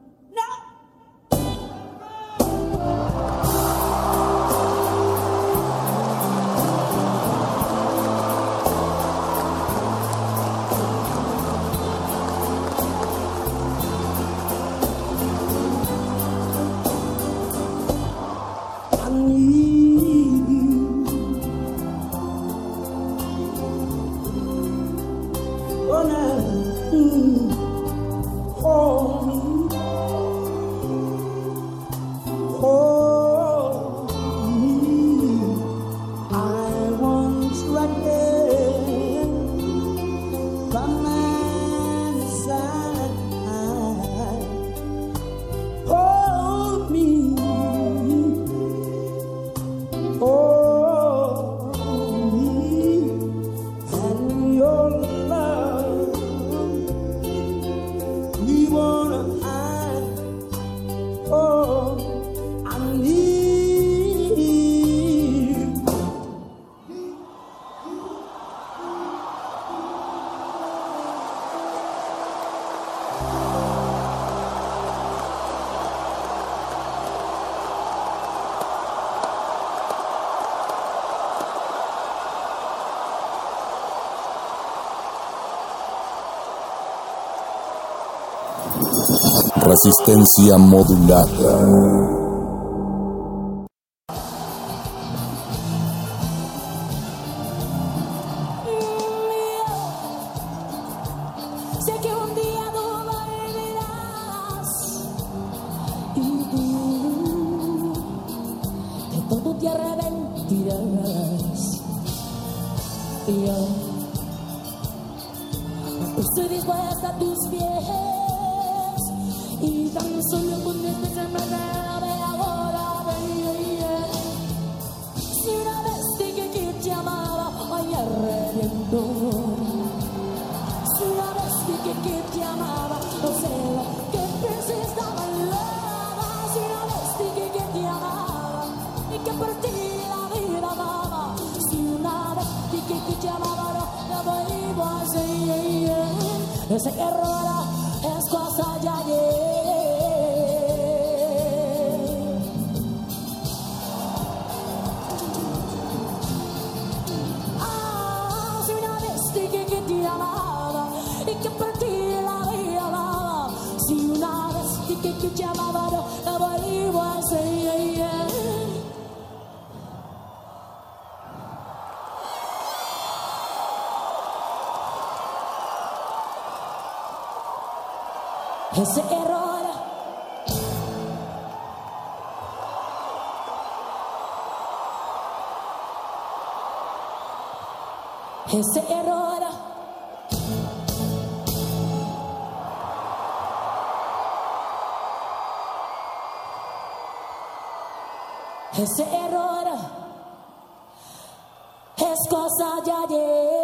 Speaker 24: Resistencia modulada.
Speaker 42: Si una vez dije que te amaba, no sé qué piensas estaba en Si una vez dije que te amaba y que por ti la vida amaba. Si una vez dije que te amaba, no la vuelvo a hacer. Ese error ese error. Ese error. Es cosa de ayer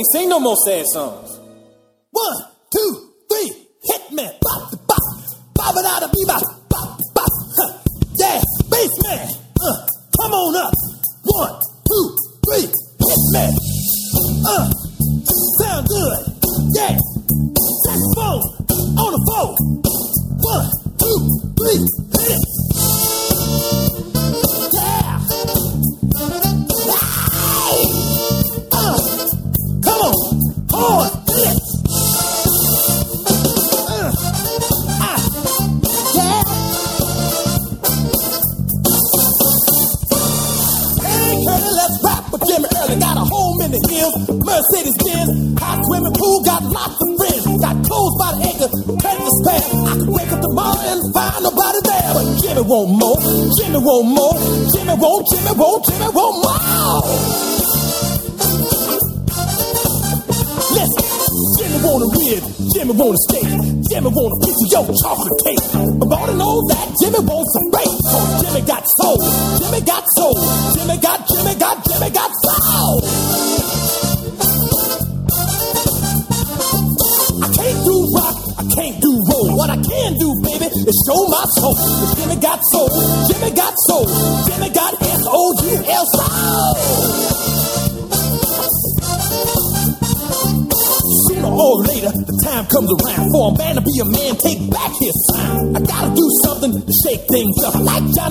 Speaker 42: vencendo Moisés, chocolate cake. But all to know that Jimmy wants some bait. Cause Jimmy got sold. Jimmy got sold.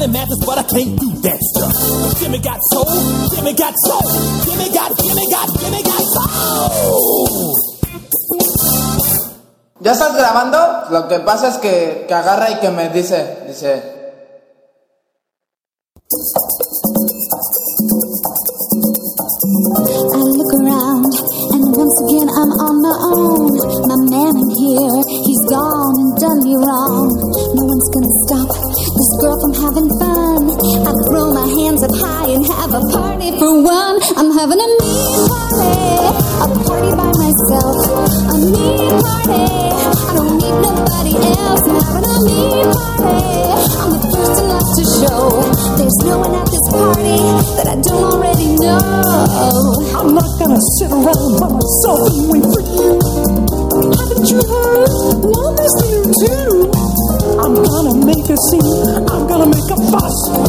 Speaker 42: but I can't do that stuff. Got soul, got soul, got, soul.
Speaker 37: ¿Ya estás grabando? Lo que pasa es que, que agarra y que me dice, dice,
Speaker 35: having a me party, a party by myself. A me party, I don't need nobody else. I'm having a me party, I'm the first in enough to show. There's no one at this party that I don't already know.
Speaker 42: I'm not gonna sit around by myself and wait for you. Haven't you heard? Love is new too. I'm gonna make a scene, I'm gonna make a fuss.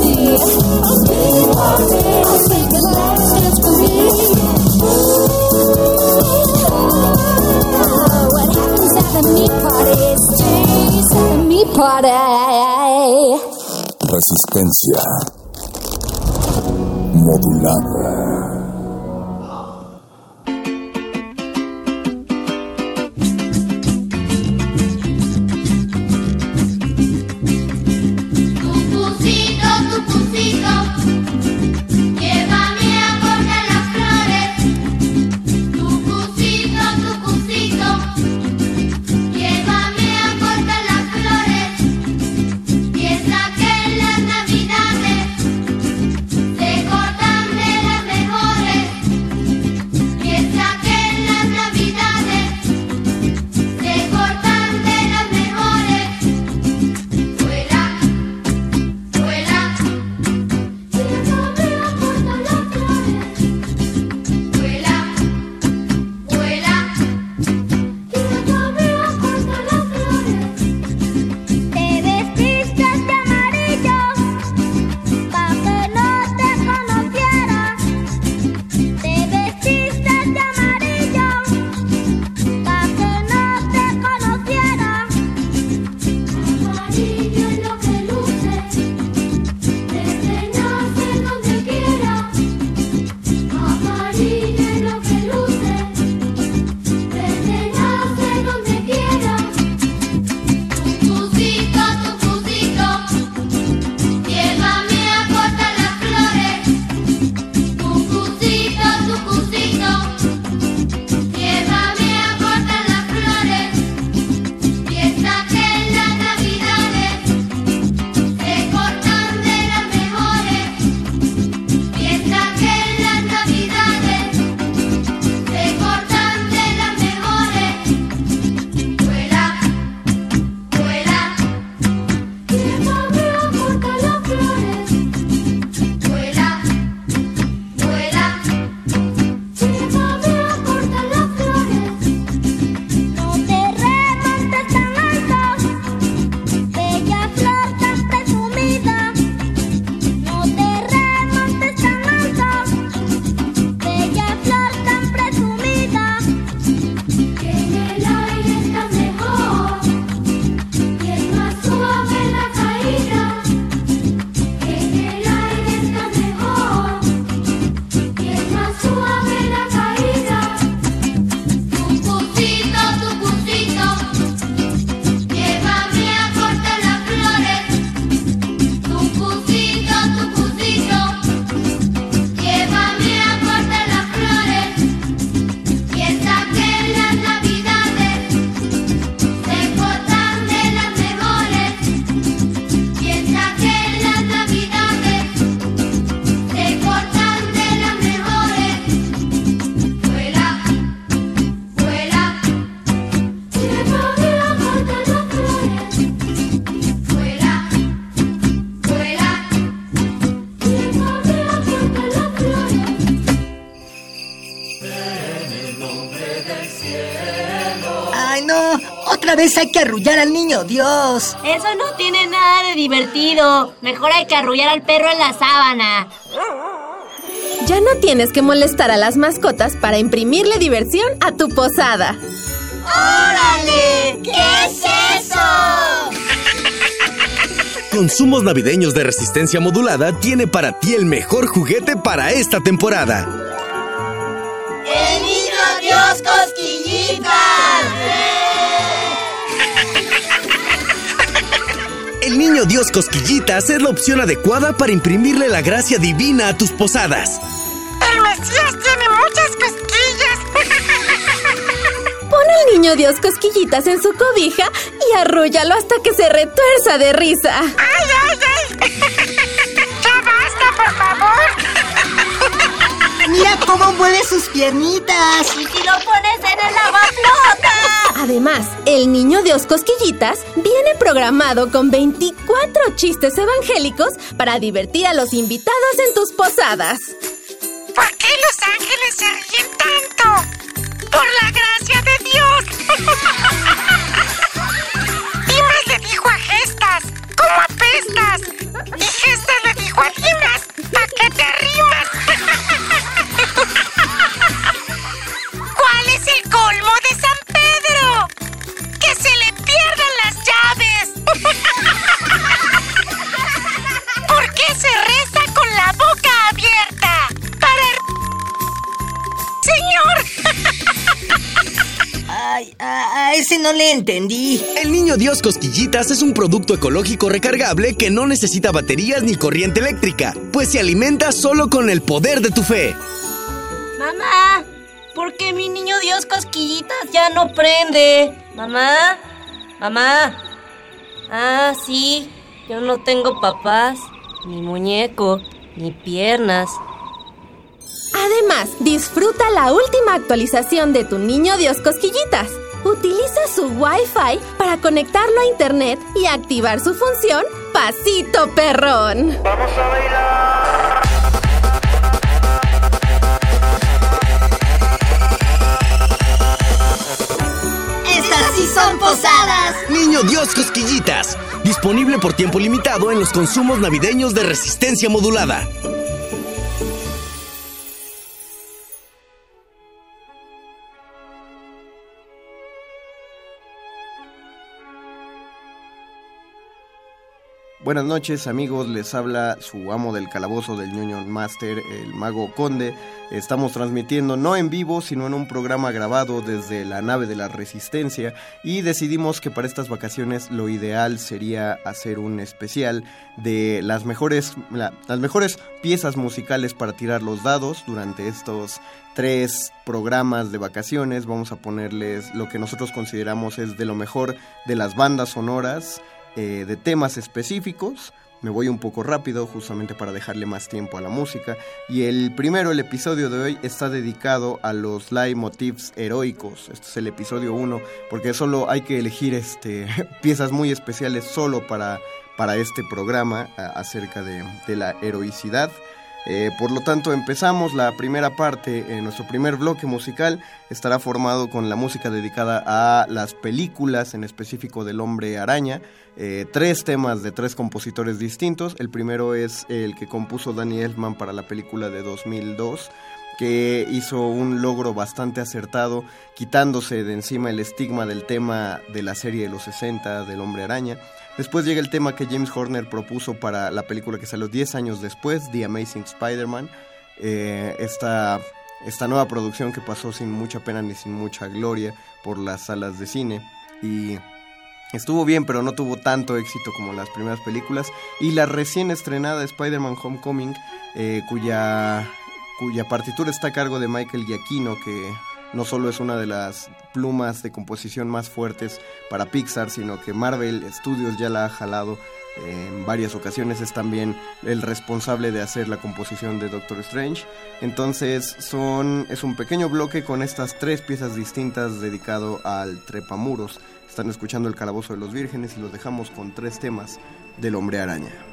Speaker 4: Resistencia modulada.
Speaker 43: Vez hay que arrullar al niño Dios.
Speaker 44: Eso no tiene nada de divertido. Mejor hay que arrullar al perro en la sábana.
Speaker 23: Ya no tienes que molestar a las mascotas para imprimirle diversión a tu posada.
Speaker 43: ¡Órale! ¿Qué es eso?
Speaker 45: Consumos navideños de resistencia modulada tiene para ti el mejor juguete para esta temporada.
Speaker 43: ¡El niño Dios cosquillitas!
Speaker 45: El niño Dios Cosquillitas es la opción adecuada para imprimirle la gracia divina a tus posadas.
Speaker 27: El Mesías tiene muchas cosquillas.
Speaker 23: Pon al niño Dios cosquillitas en su cobija y arrúllalo hasta que se retuerza de risa.
Speaker 27: ¡Ay, ay, ay! ¡Ya basta, por favor!
Speaker 43: Mira cómo mueve sus piernitas.
Speaker 44: ¿Y si lo pones en el lavaflota?
Speaker 23: Además, el niño Dios Cosquillitas viene programado con 24 chistes evangélicos para divertir a los invitados en tus posadas.
Speaker 27: ¿Por qué los ángeles se ríen tanto? ¡Por la gracia de Dios! Dimas le dijo a Gestas, ¿cómo apestas? Y Gestas le dijo a Dimas, ¿a qué te rimas? ¿Cuál es el colmo de San Pedro? ¡Que se le pierdan las llaves! ¿Por qué se reza con la boca abierta? Para... ¡Señor!
Speaker 43: Ay, a, a ese no le entendí.
Speaker 45: El niño Dios Cosquillitas es un producto ecológico recargable que no necesita baterías ni corriente eléctrica, pues se alimenta solo con el poder de tu fe.
Speaker 44: Mamá, ¿por qué mi niño Dios cosquillitas ya no prende? Mamá, mamá. Ah, sí, yo no tengo papás, ni muñeco, ni piernas.
Speaker 23: Además, disfruta la última actualización de tu niño Dios Cosquillitas. Utiliza su Wi-Fi para conectarlo a internet y activar su función Pasito Perrón.
Speaker 27: ¡Vamos a bailar!
Speaker 43: ¡Estas sí son posadas!
Speaker 45: Niño Dios Cosquillitas, disponible por tiempo limitado en los consumos navideños de resistencia modulada.
Speaker 29: Buenas noches amigos, les habla su amo del calabozo del ñoño master, el mago conde. Estamos transmitiendo no en vivo, sino en un programa grabado desde la nave de la resistencia y decidimos que para estas vacaciones lo ideal sería hacer un especial de las mejores, la- las mejores piezas musicales para tirar los dados durante estos tres programas de vacaciones. Vamos a ponerles lo que nosotros consideramos es de lo mejor de las bandas sonoras eh, de temas específicos. Me voy un poco rápido justamente para dejarle más tiempo a la música. Y el primero, el episodio de hoy, está dedicado a los leitmotivs heroicos. Este es el episodio 1, porque solo hay que elegir este, piezas muy especiales solo para, para este programa acerca de, de la heroicidad. Eh, por lo tanto, empezamos la primera parte, eh, nuestro primer bloque musical estará formado con la música dedicada a las películas, en específico del hombre araña. Eh, tres temas de tres compositores distintos. El primero es el que compuso Danny Elfman para la película de 2002 que hizo un logro bastante acertado, quitándose de encima el estigma del tema de la serie de los 60 del Hombre Araña. Después llega el tema que James Horner propuso para la película que salió 10 años después, The Amazing Spider-Man. Eh, esta, esta nueva producción que pasó sin mucha pena ni sin mucha gloria por las salas de cine. Y Estuvo bien, pero no tuvo tanto éxito como las primeras películas. Y la recién estrenada Spider-Man Homecoming, eh, cuya, cuya partitura está a cargo de Michael Giacchino, que no solo es una de las plumas de composición más fuertes para Pixar, sino que Marvel Studios ya la ha jalado en varias ocasiones. Es también el responsable de hacer la composición de Doctor Strange. Entonces son, es un pequeño bloque con estas tres piezas distintas dedicado al trepamuros. Están escuchando el Calabozo de los Vírgenes y los dejamos con tres temas del Hombre Araña.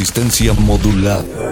Speaker 4: Resistencia modulada.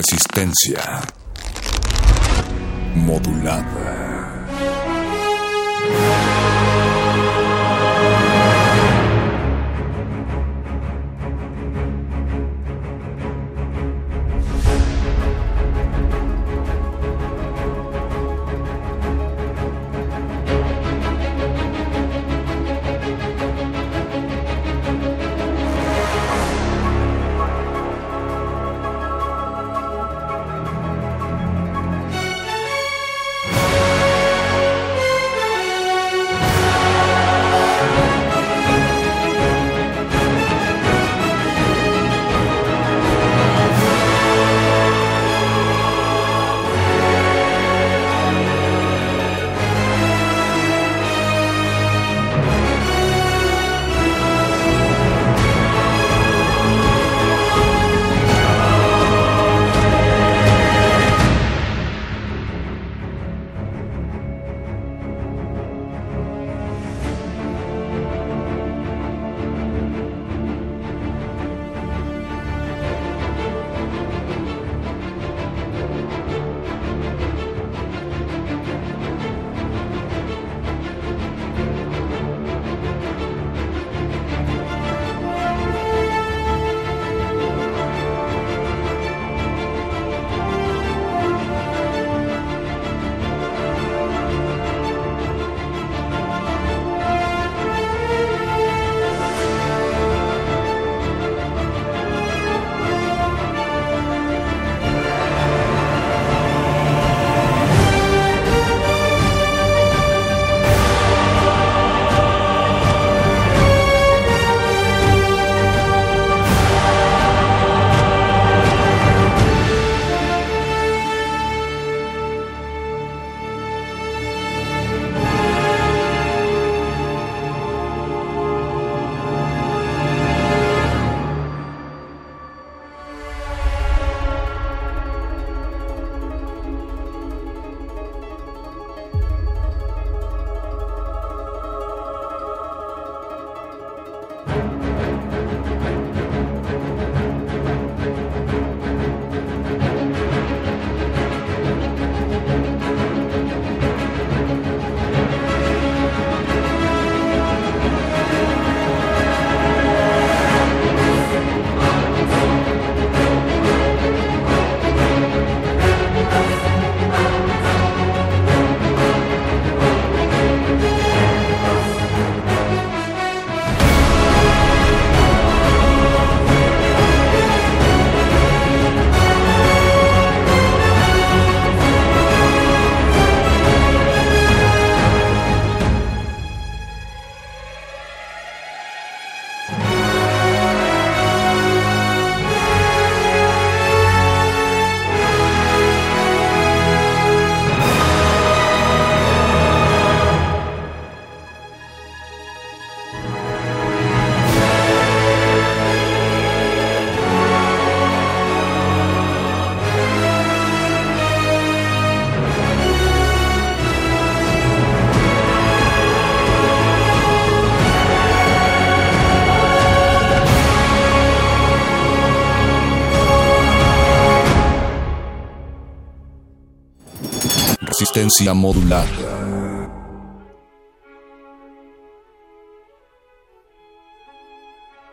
Speaker 4: Resistencia modulada. Modulada.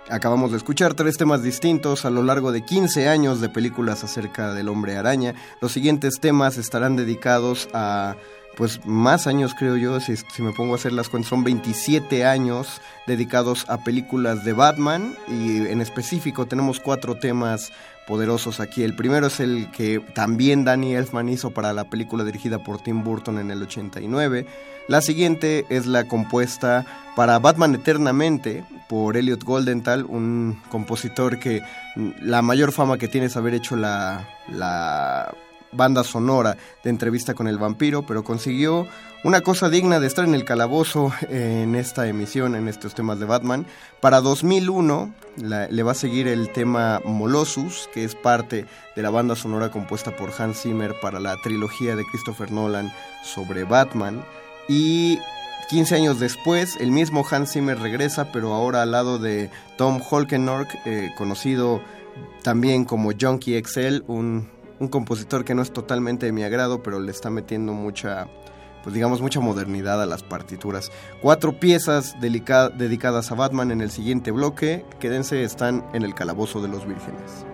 Speaker 29: Acabamos de escuchar tres temas distintos a lo largo de 15 años de películas acerca del hombre araña. Los siguientes temas estarán dedicados a pues más años creo yo, si, si, me pongo a hacer las cuentas, son 27 años dedicados a películas de Batman y en específico tenemos cuatro temas poderosos aquí. El primero es el que también Danny Elfman hizo para la película dirigida por Tim Burton en el 89. La siguiente es la compuesta para Batman Eternamente por Elliot Goldenthal, un compositor que la mayor fama que tiene es haber hecho la, la banda sonora de entrevista con el vampiro, pero consiguió una cosa digna de estar en el calabozo en esta emisión, en estos temas de Batman. Para 2001 la, le va a seguir el tema Molossus, que es parte de la banda sonora compuesta por Hans Zimmer para la trilogía de Christopher Nolan sobre Batman. Y 15 años después, el mismo Hans Zimmer regresa, pero ahora al lado de Tom Holkenork, eh, conocido también como Junkie XL, un un compositor que no es totalmente de mi agrado, pero le está metiendo mucha, pues digamos, mucha modernidad a las partituras. Cuatro piezas dedicadas a Batman en el siguiente bloque. Quédense, están en el calabozo de los vírgenes.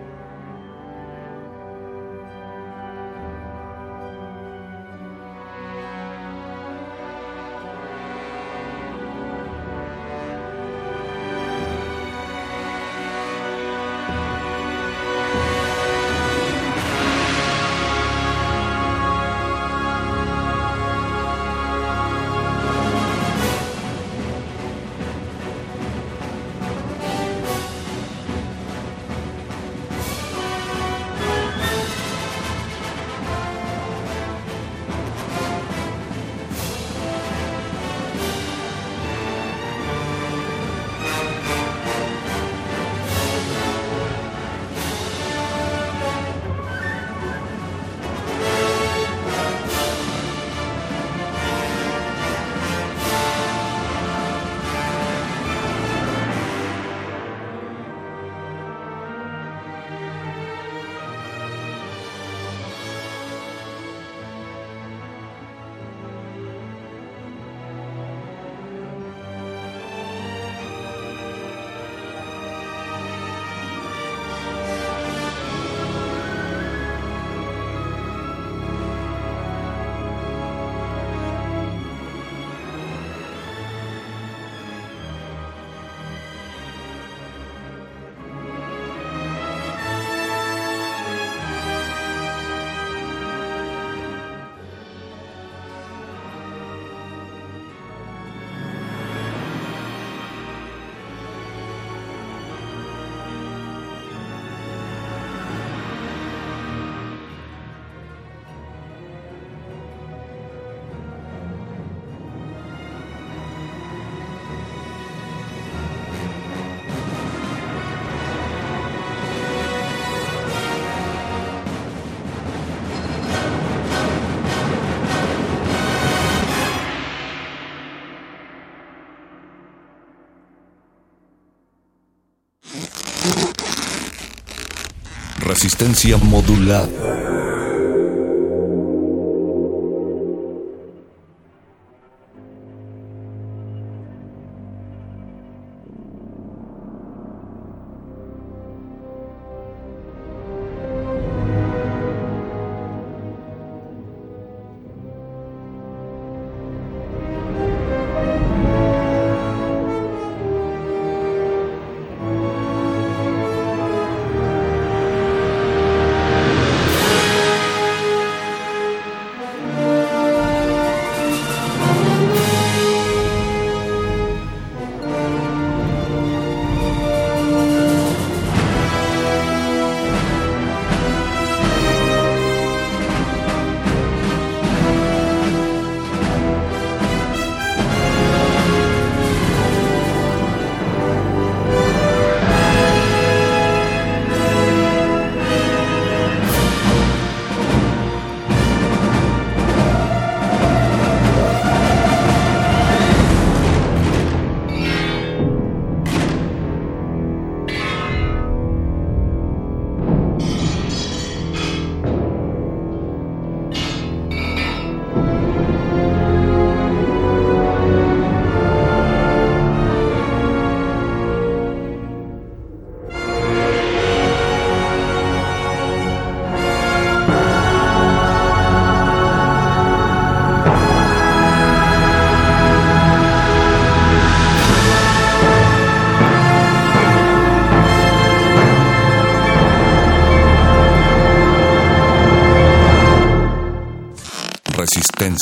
Speaker 4: Resistencia modulada.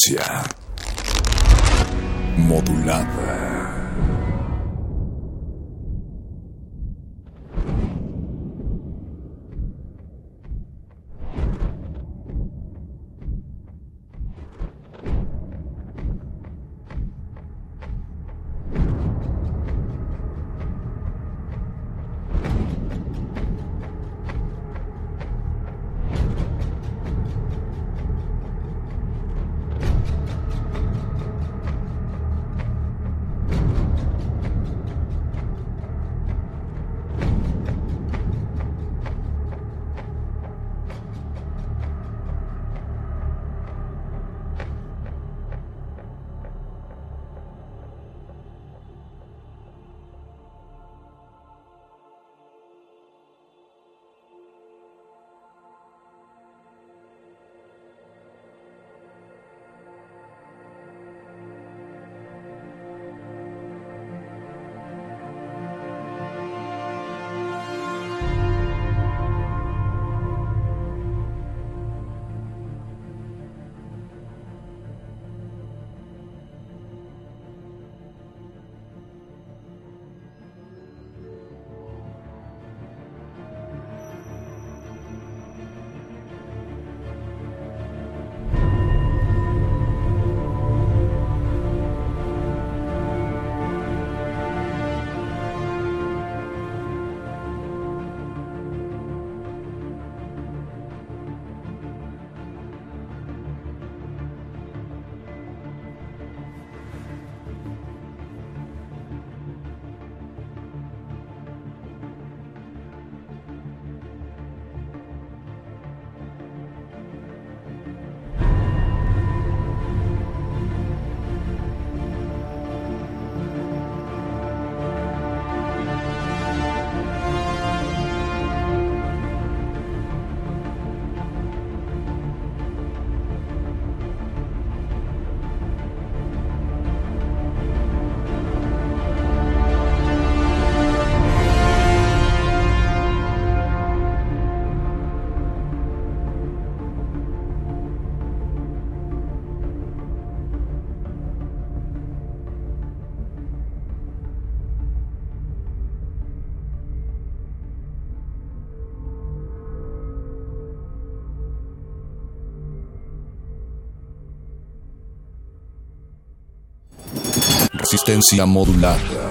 Speaker 4: Resistencia Resistencia modulada.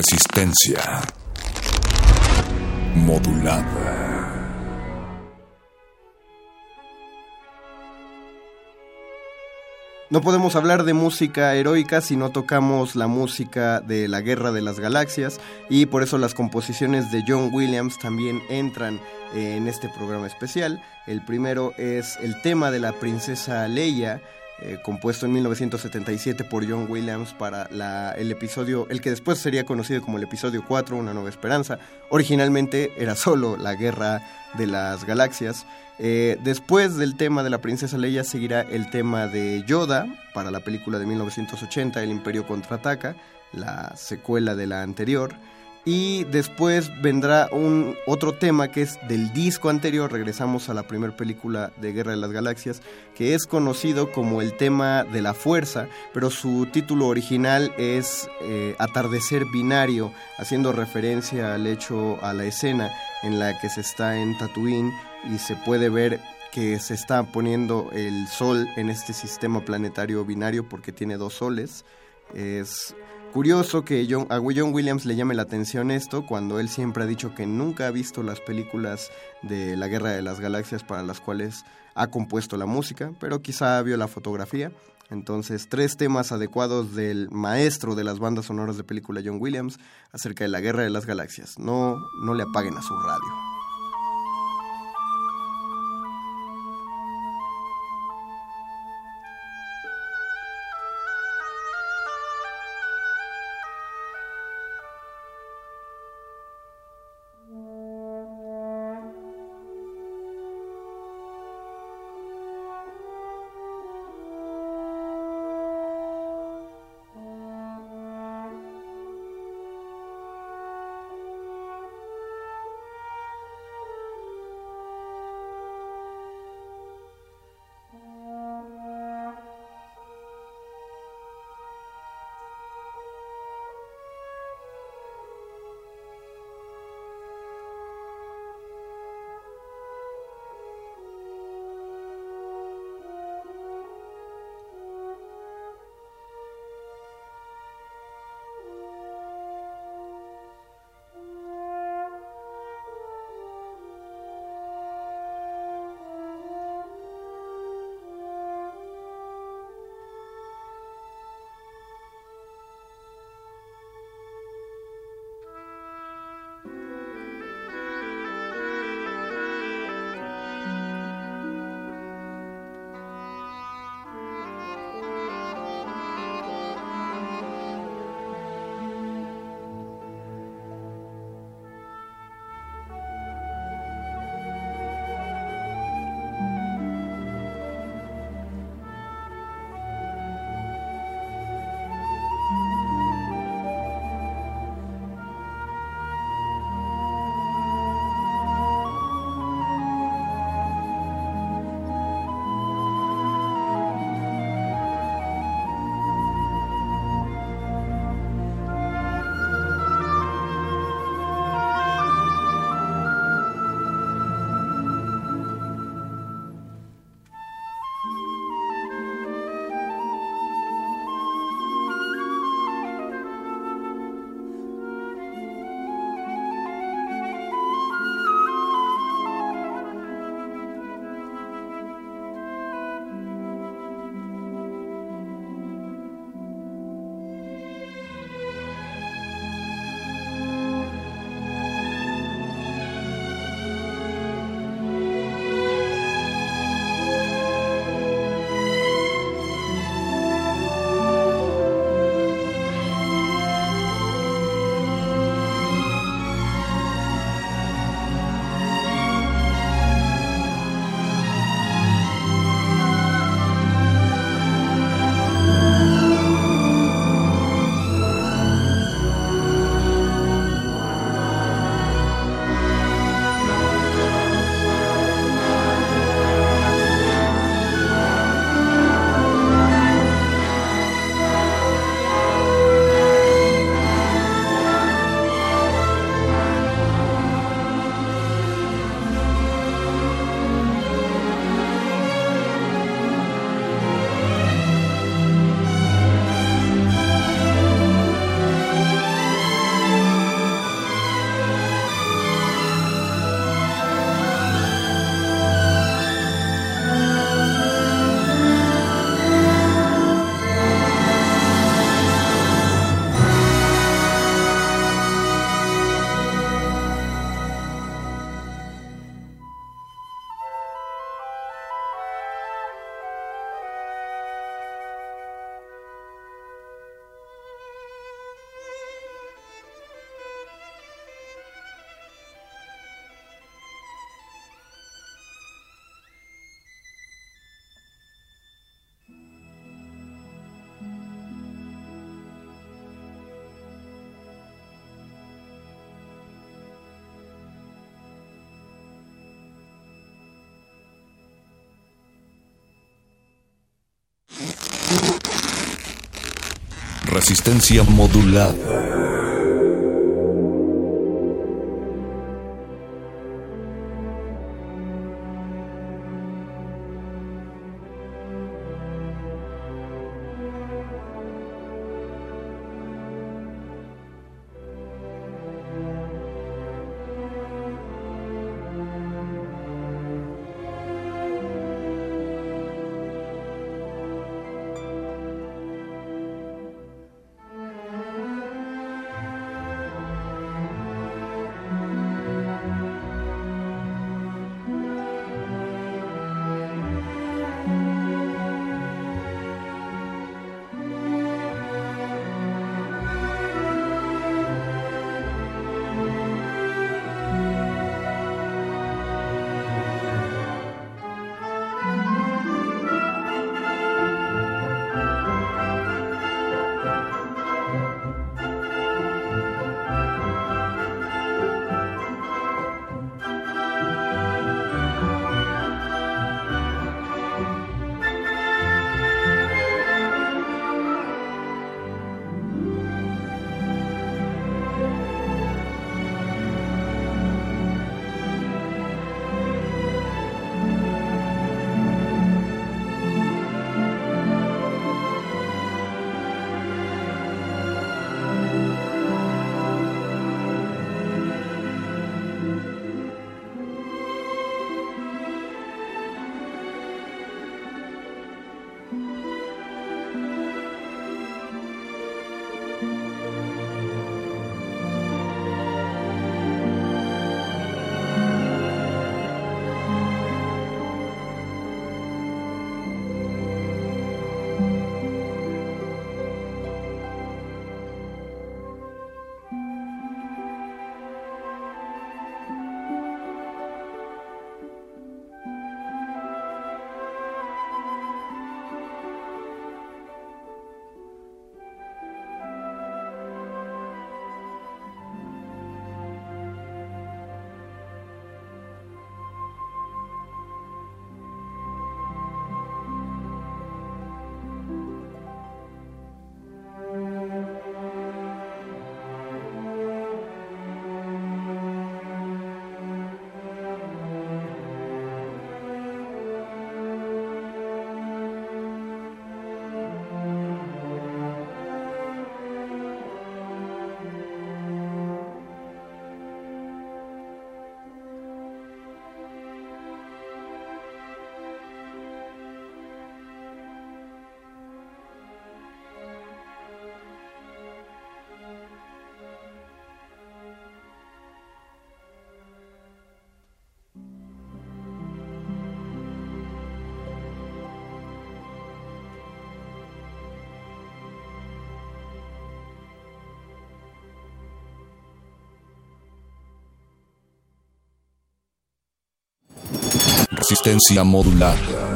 Speaker 4: Resistencia modulada.
Speaker 29: No podemos hablar de música heroica si no tocamos la música de la Guerra de las Galaxias y por eso las composiciones de John Williams también entran en este programa especial. El primero es el tema de la princesa Leia, eh, compuesto en 1977 por John Williams para el episodio, el que después sería conocido como el episodio 4, Una Nueva Esperanza. Originalmente era solo la Guerra de las Galaxias. Eh, después del tema de la princesa Leia seguirá el tema de Yoda para la película de 1980, El Imperio Contraataca, la secuela de la anterior. Y después vendrá un otro tema que es del disco anterior, regresamos a la primera película de Guerra de las Galaxias, que es conocido como el tema de la fuerza, pero su título original es eh, Atardecer Binario, haciendo referencia al hecho, a la escena en la que se está en Tatooine y se puede ver que se está poniendo el sol en este sistema planetario binario porque tiene dos soles. Es curioso que John, a John Williams le llame la atención esto cuando él siempre ha dicho que nunca ha visto las películas de la Guerra de las Galaxias para las cuales ha compuesto la música, pero quizá vio la fotografía. Entonces, tres temas adecuados del maestro de las bandas sonoras de película John Williams acerca de la Guerra de las Galaxias. No, no le apaguen a su radio.
Speaker 4: Resistencia modulada. Resistencia modulada.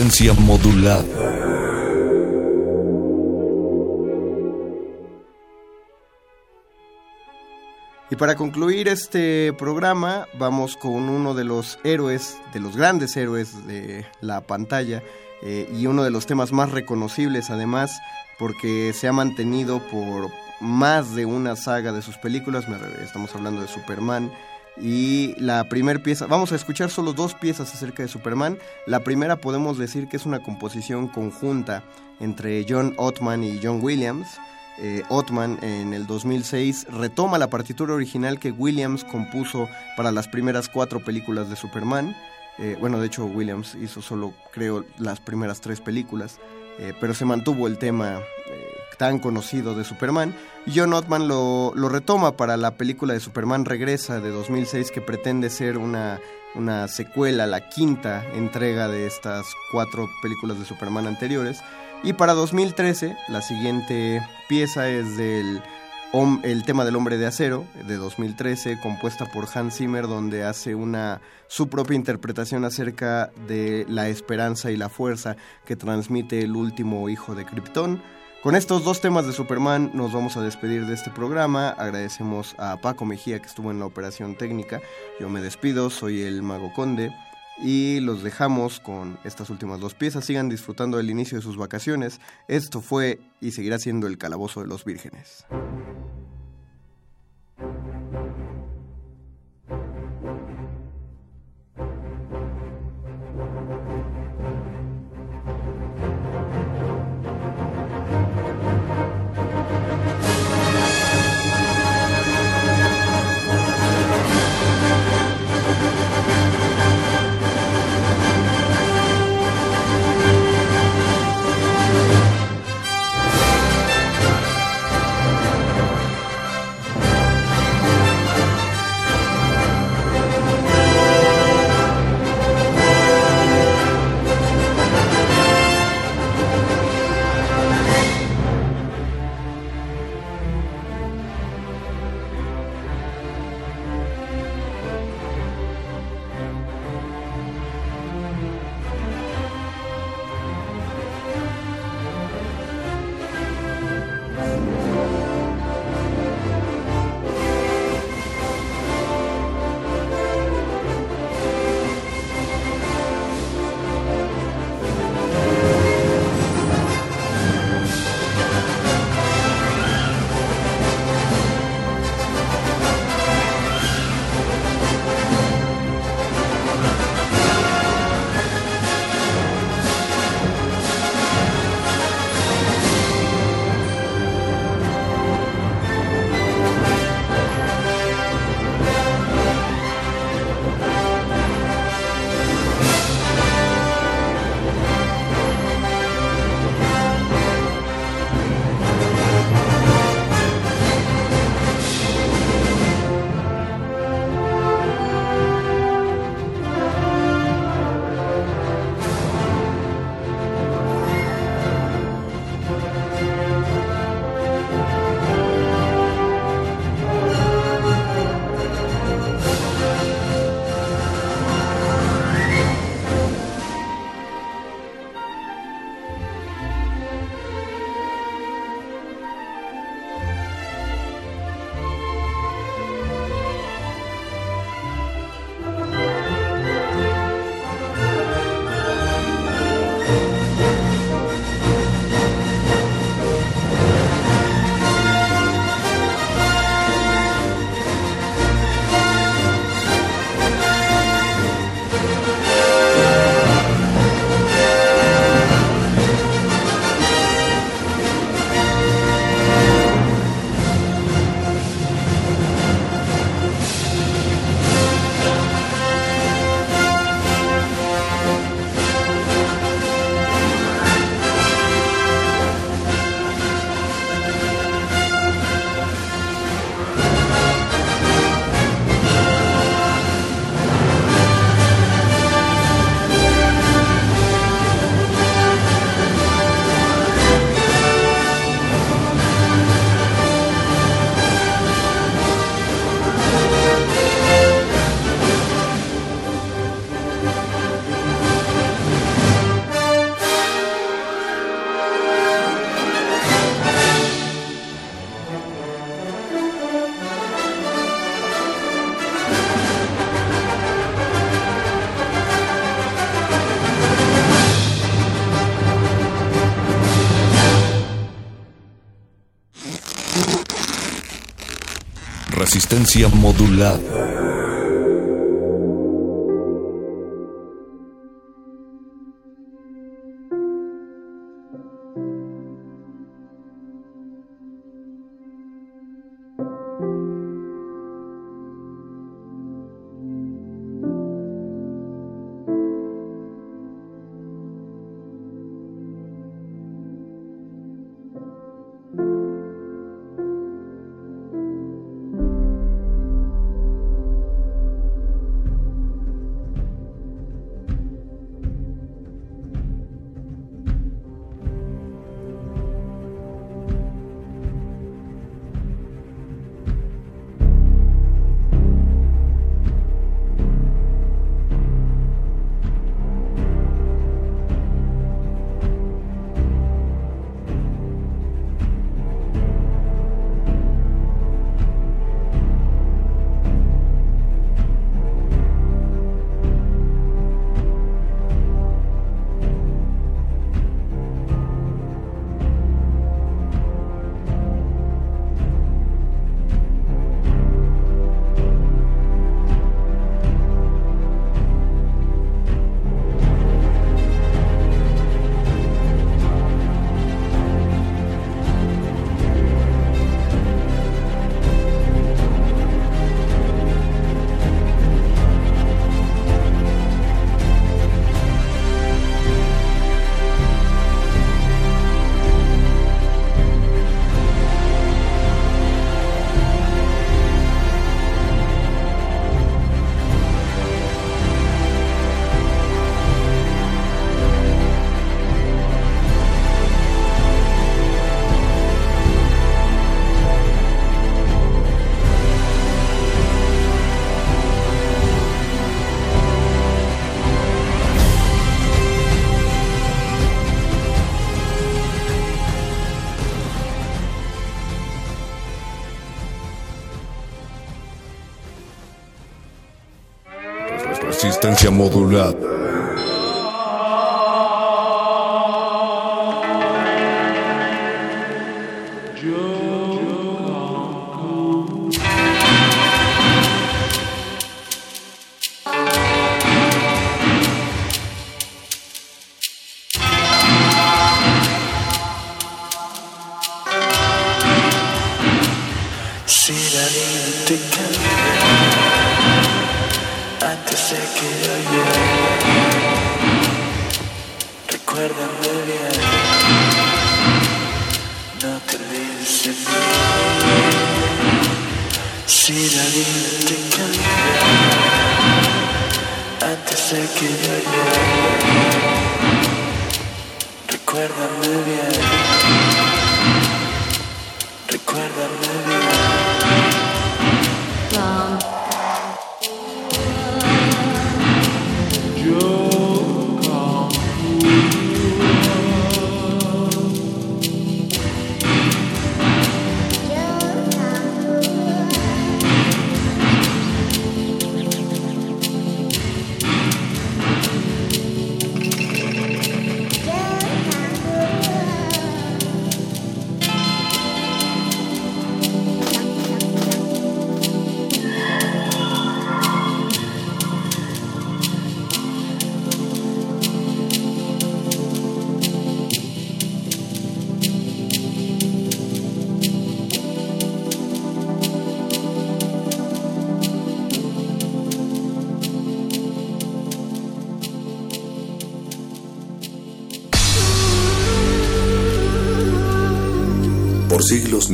Speaker 4: Modulada.
Speaker 29: Y para concluir este programa, vamos con uno de los héroes, de los grandes héroes de la pantalla, eh, y uno de los temas más reconocibles además, porque se ha mantenido por más de una saga de sus películas, estamos hablando de Superman, y la primera pieza, vamos a escuchar solo dos piezas acerca de Superman. La primera podemos decir que es una composición conjunta entre John Ottman y John Williams. Eh, Ottman en el 2006 retoma la partitura original que Williams compuso para las primeras cuatro películas de Superman. Eh, bueno, de hecho Williams hizo solo, creo, las primeras tres películas, eh, pero se mantuvo el tema eh, tan conocido de Superman. John Ottman lo, retoma para la película de Superman Regresa de 2006, que pretende ser una, una secuela, la quinta entrega de estas cuatro películas de Superman anteriores. Y para 2013, la siguiente pieza es del el tema del hombre de acero de 2013, compuesta por Hans Zimmer, donde hace una su propia interpretación acerca de la esperanza y la fuerza que transmite el último hijo de Krypton. Con estos dos temas de Superman nos vamos a despedir de este programa. Agradecemos a Paco Mejía que estuvo en la operación técnica. Yo me despido, soy el Mago Conde y los dejamos con estas últimas dos piezas. Sigan disfrutando del inicio de sus vacaciones. Esto fue y seguirá siendo el Calabozo de los Vírgenes.
Speaker 46: Resistencia modulada. Resistencia